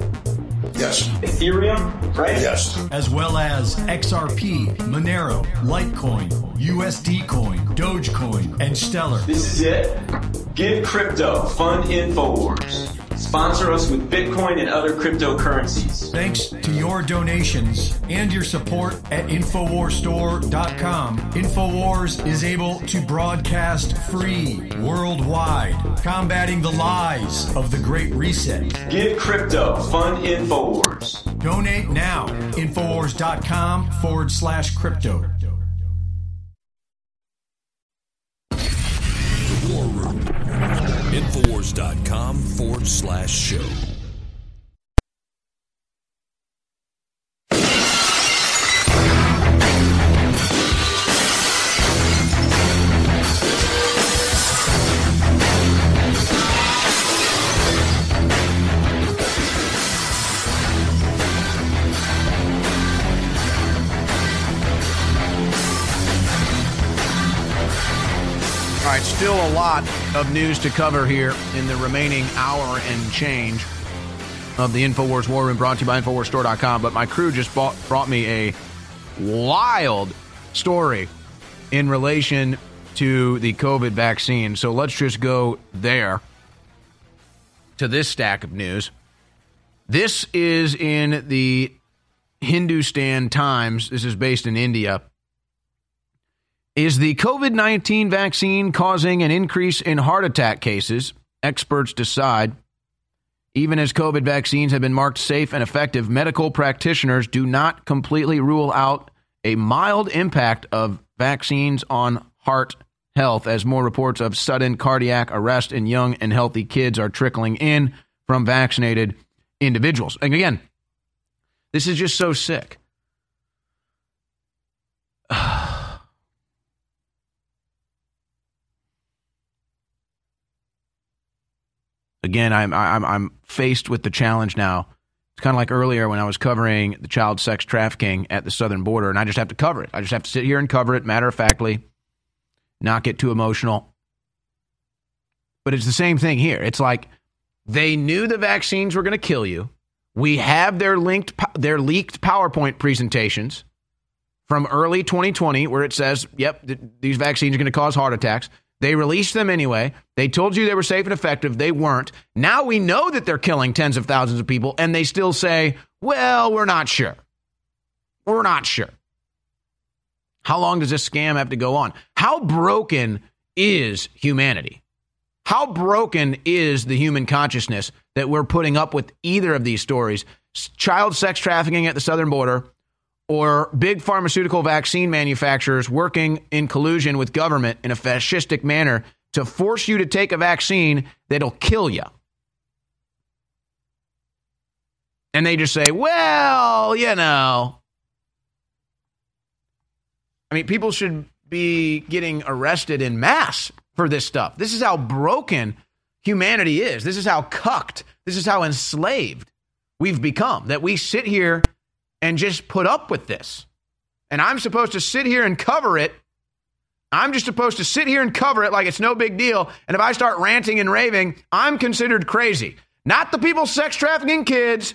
Yes. Ethereum, right? Yes. As well as XRP, Monero, Litecoin, USD Coin, Dogecoin, and Stellar. This is it. Give crypto. Fund InfoWars. Sponsor us with Bitcoin and other cryptocurrencies. Thanks to your donations and your support at InfoWarsStore.com, InfoWars is able to broadcast free worldwide, combating the lies of the Great Reset. Give crypto, fund InfoWars. Donate now, InfoWars.com forward slash crypto. Infowars.com forward slash show. Of news to cover here in the remaining hour and change of the InfoWars War Room brought to you by InfoWarsStore.com. But my crew just bought, brought me a wild story in relation to the COVID vaccine. So let's just go there to this stack of news. This is in the Hindustan Times. This is based in India. Is the COVID 19 vaccine causing an increase in heart attack cases? Experts decide. Even as COVID vaccines have been marked safe and effective, medical practitioners do not completely rule out a mild impact of vaccines on heart health as more reports of sudden cardiac arrest in young and healthy kids are trickling in from vaccinated individuals. And again, this is just so sick. again, I'm I'm I'm faced with the challenge now. It's kind of like earlier when I was covering the child sex trafficking at the southern border, and I just have to cover it. I just have to sit here and cover it, matter of factly, not get too emotional. But it's the same thing here. It's like they knew the vaccines were going to kill you. We have their linked their leaked PowerPoint presentations from early 2020 where it says, "Yep, th- these vaccines are going to cause heart attacks." They released them anyway. They told you they were safe and effective. They weren't. Now we know that they're killing tens of thousands of people, and they still say, well, we're not sure. We're not sure. How long does this scam have to go on? How broken is humanity? How broken is the human consciousness that we're putting up with either of these stories? Child sex trafficking at the southern border or big pharmaceutical vaccine manufacturers working in collusion with government in a fascistic manner to force you to take a vaccine that'll kill you. And they just say, well, you know. I mean, people should be getting arrested in mass for this stuff. This is how broken humanity is. This is how cucked, this is how enslaved we've become. That we sit here and just put up with this. And I'm supposed to sit here and cover it. I'm just supposed to sit here and cover it like it's no big deal. And if I start ranting and raving, I'm considered crazy. Not the people sex trafficking kids,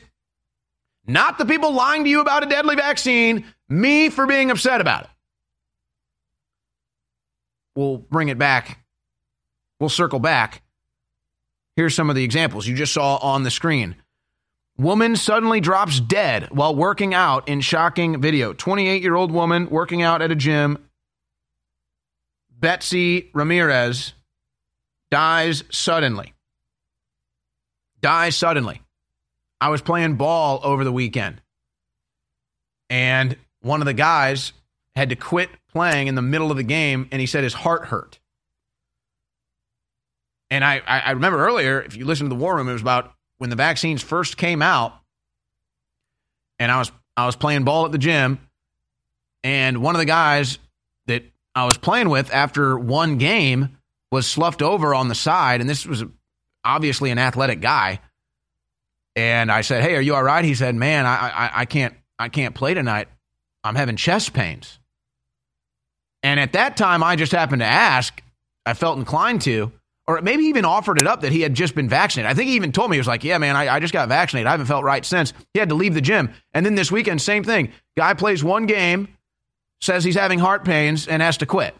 not the people lying to you about a deadly vaccine, me for being upset about it. We'll bring it back. We'll circle back. Here's some of the examples you just saw on the screen. Woman suddenly drops dead while working out in shocking video. 28 year old woman working out at a gym. Betsy Ramirez dies suddenly. Dies suddenly. I was playing ball over the weekend, and one of the guys had to quit playing in the middle of the game, and he said his heart hurt. And I, I remember earlier, if you listen to the War Room, it was about when the vaccines first came out, and I was I was playing ball at the gym, and one of the guys that I was playing with after one game was sloughed over on the side, and this was obviously an athletic guy. And I said, "Hey, are you all right?" He said, "Man, I I, I can't I can't play tonight. I'm having chest pains." And at that time, I just happened to ask. I felt inclined to or maybe even offered it up that he had just been vaccinated. I think he even told me, he was like, Yeah, man, I, I, just got vaccinated. I haven't felt right since. He had to leave the gym. And then this weekend, same thing. Guy plays one game, says he's having heart pains, and has to quit.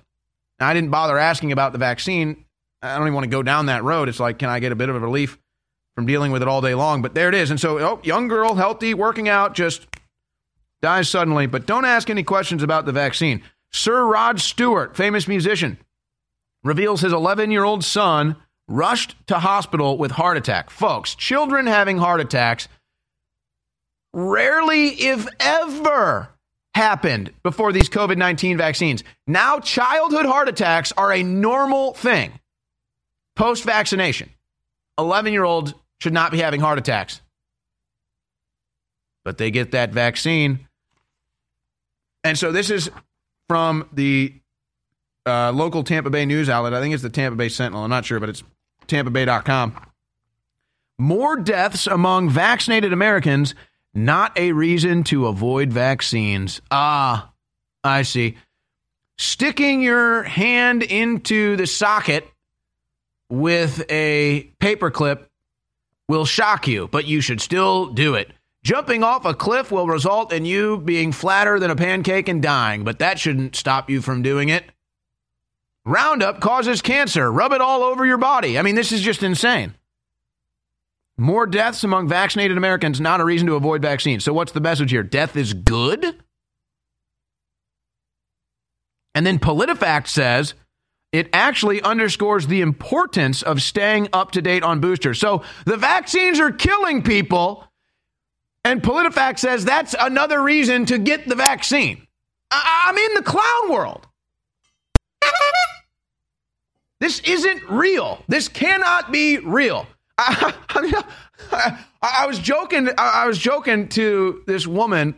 Now, I didn't bother asking about the vaccine. I don't even want to go down that road. It's like, can I get a bit of a relief from dealing with it all day long. But there it is. And so, oh, young girl, healthy, working out, just dies suddenly. But don't ask any questions about the vaccine. Sir Rod Stewart, famous musician, reveals his 11 year old son rushed to hospital with heart attack. Folks, children having heart attacks rarely, if ever, happened before these COVID 19 vaccines. Now, childhood heart attacks are a normal thing post vaccination. 11 year olds should not be having heart attacks. But they get that vaccine. And so this is from the uh, local Tampa Bay news outlet. I think it's the Tampa Bay Sentinel. I'm not sure, but it's tampabay.com. More deaths among vaccinated Americans, not a reason to avoid vaccines. Ah, I see. Sticking your hand into the socket with a paperclip will shock you, but you should still do it. Jumping off a cliff will result in you being flatter than a pancake and dying, but that shouldn't stop you from doing it. Roundup causes cancer. Rub it all over your body. I mean, this is just insane. More deaths among vaccinated Americans, not a reason to avoid vaccines. So, what's the message here? Death is good? And then PolitiFact says it actually underscores the importance of staying up to date on boosters. So, the vaccines are killing people, and PolitiFact says that's another reason to get the vaccine. I- I'm in the clown world. This isn't real. This cannot be real. I, I, I, was joking. I was joking to this woman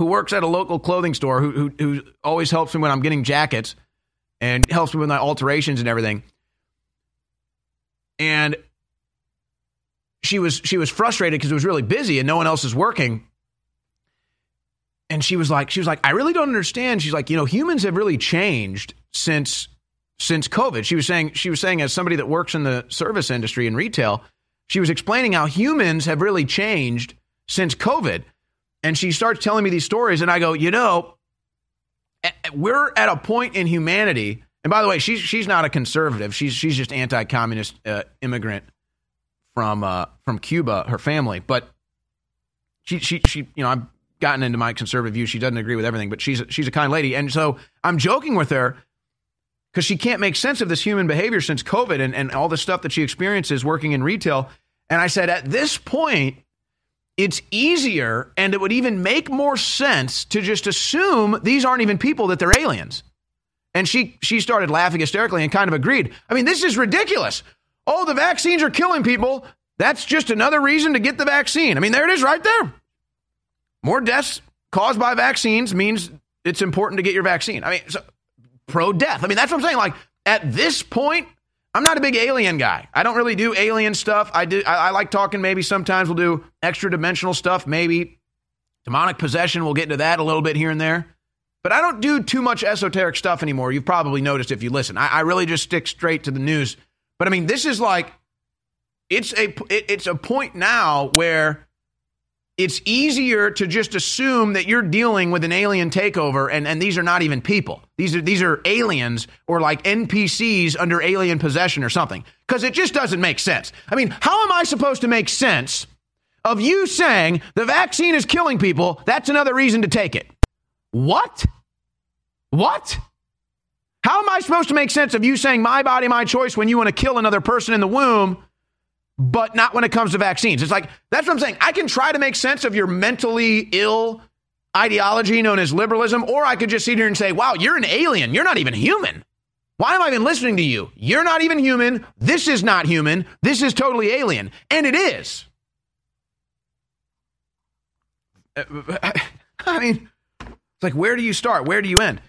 who works at a local clothing store who, who, who always helps me when I'm getting jackets and helps me with my alterations and everything. And she was she was frustrated because it was really busy and no one else is working. And she was like, she was like, I really don't understand. She's like, you know, humans have really changed since since COVID. She was saying she was saying as somebody that works in the service industry and retail, she was explaining how humans have really changed since COVID. And she starts telling me these stories and I go, "You know, we're at a point in humanity and by the way, she's she's not a conservative. She's she's just anti-communist uh, immigrant from uh, from Cuba, her family. But she she she you know, I've gotten into my conservative view. She doesn't agree with everything, but she's she's a kind lady. And so I'm joking with her because she can't make sense of this human behavior since COVID and, and all the stuff that she experiences working in retail. And I said, at this point, it's easier and it would even make more sense to just assume these aren't even people, that they're aliens. And she she started laughing hysterically and kind of agreed. I mean, this is ridiculous. Oh, the vaccines are killing people. That's just another reason to get the vaccine. I mean, there it is right there. More deaths caused by vaccines means it's important to get your vaccine. I mean, so pro death. I mean, that's what I'm saying. Like at this point, I'm not a big alien guy. I don't really do alien stuff. I do. I, I like talking. Maybe sometimes we'll do extra dimensional stuff. Maybe demonic possession. We'll get into that a little bit here and there. But I don't do too much esoteric stuff anymore. You've probably noticed if you listen. I, I really just stick straight to the news. But I mean, this is like it's a it, it's a point now where it's easier to just assume that you're dealing with an alien takeover and, and these are not even people. These are these are aliens or like NPCs under alien possession or something. Because it just doesn't make sense. I mean, how am I supposed to make sense of you saying the vaccine is killing people? That's another reason to take it. What? What? How am I supposed to make sense of you saying my body, my choice when you want to kill another person in the womb? But not when it comes to vaccines. It's like, that's what I'm saying. I can try to make sense of your mentally ill ideology known as liberalism, or I could just sit here and say, wow, you're an alien. You're not even human. Why am I even listening to you? You're not even human. This is not human. This is totally alien. And it is. I mean, it's like, where do you start? Where do you end?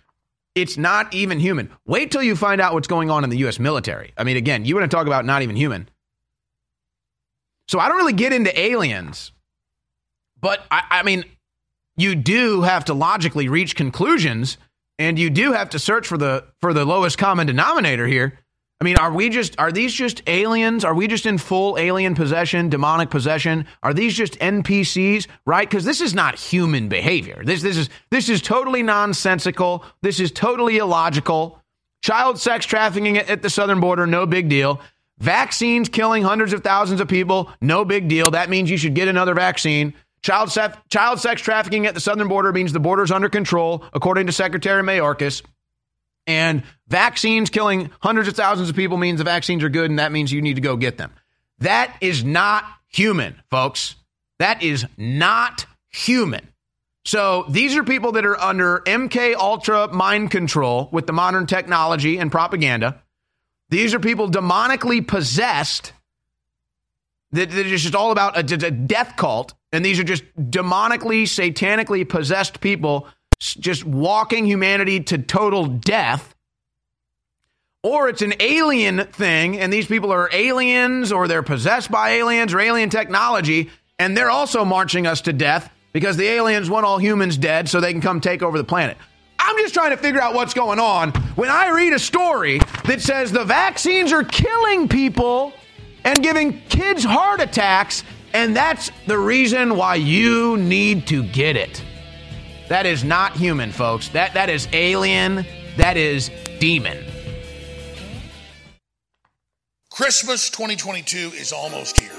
It's not even human. Wait till you find out what's going on in the U.S. military. I mean, again, you want to talk about not even human. So I don't really get into aliens, but I, I mean, you do have to logically reach conclusions, and you do have to search for the for the lowest common denominator here. I mean, are we just are these just aliens? Are we just in full alien possession, demonic possession? Are these just NPCs, right? Because this is not human behavior. This this is this is totally nonsensical. This is totally illogical. Child sex trafficking at the southern border, no big deal. Vaccines killing hundreds of thousands of people, no big deal. That means you should get another vaccine. Child, sef- child sex trafficking at the southern border means the border's under control, according to Secretary Mayorkas. And vaccines killing hundreds of thousands of people means the vaccines are good, and that means you need to go get them. That is not human, folks. That is not human. So these are people that are under MK Ultra mind control with the modern technology and propaganda. These are people demonically possessed. That, is just all about a, a death cult, and these are just demonically, satanically possessed people just walking humanity to total death. Or it's an alien thing, and these people are aliens, or they're possessed by aliens or alien technology, and they're also marching us to death because the aliens want all humans dead so they can come take over the planet. I'm just trying to figure out what's going on when I read a story that says the vaccines are killing people and giving kids heart attacks, and that's the reason why you need to get it. That is not human, folks. That that is alien. That is demon. Christmas 2022 is almost here.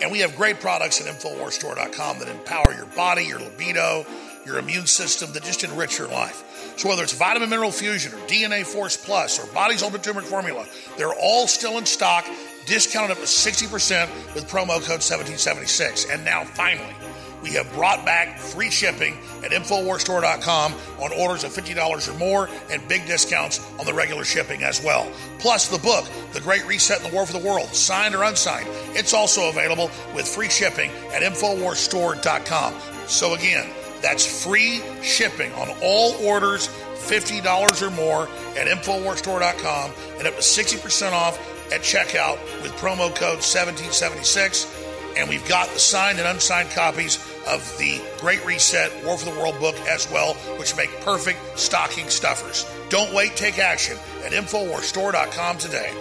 And we have great products at InfoWarsStore.com that empower your body, your libido, your immune system, that just enrich your life. So whether it's Vitamin Mineral Fusion or DNA Force Plus or Body's Ultimate Turmeric Formula, they're all still in stock, discounted up to 60% with promo code 1776. And now, finally, we have brought back free shipping at InfoWarsStore.com on orders of $50 or more and big discounts on the regular shipping as well. Plus, the book, The Great Reset and the War for the World, signed or unsigned, it's also available with free shipping at InfoWarsStore.com. So, again, that's free shipping on all orders $50 or more at InfoWarsStore.com and up to 60% off at checkout with promo code 1776 and we've got the signed and unsigned copies of the Great Reset War for the World book as well, which make perfect stocking stuffers. Don't wait, take action at InfoWarsStore.com today.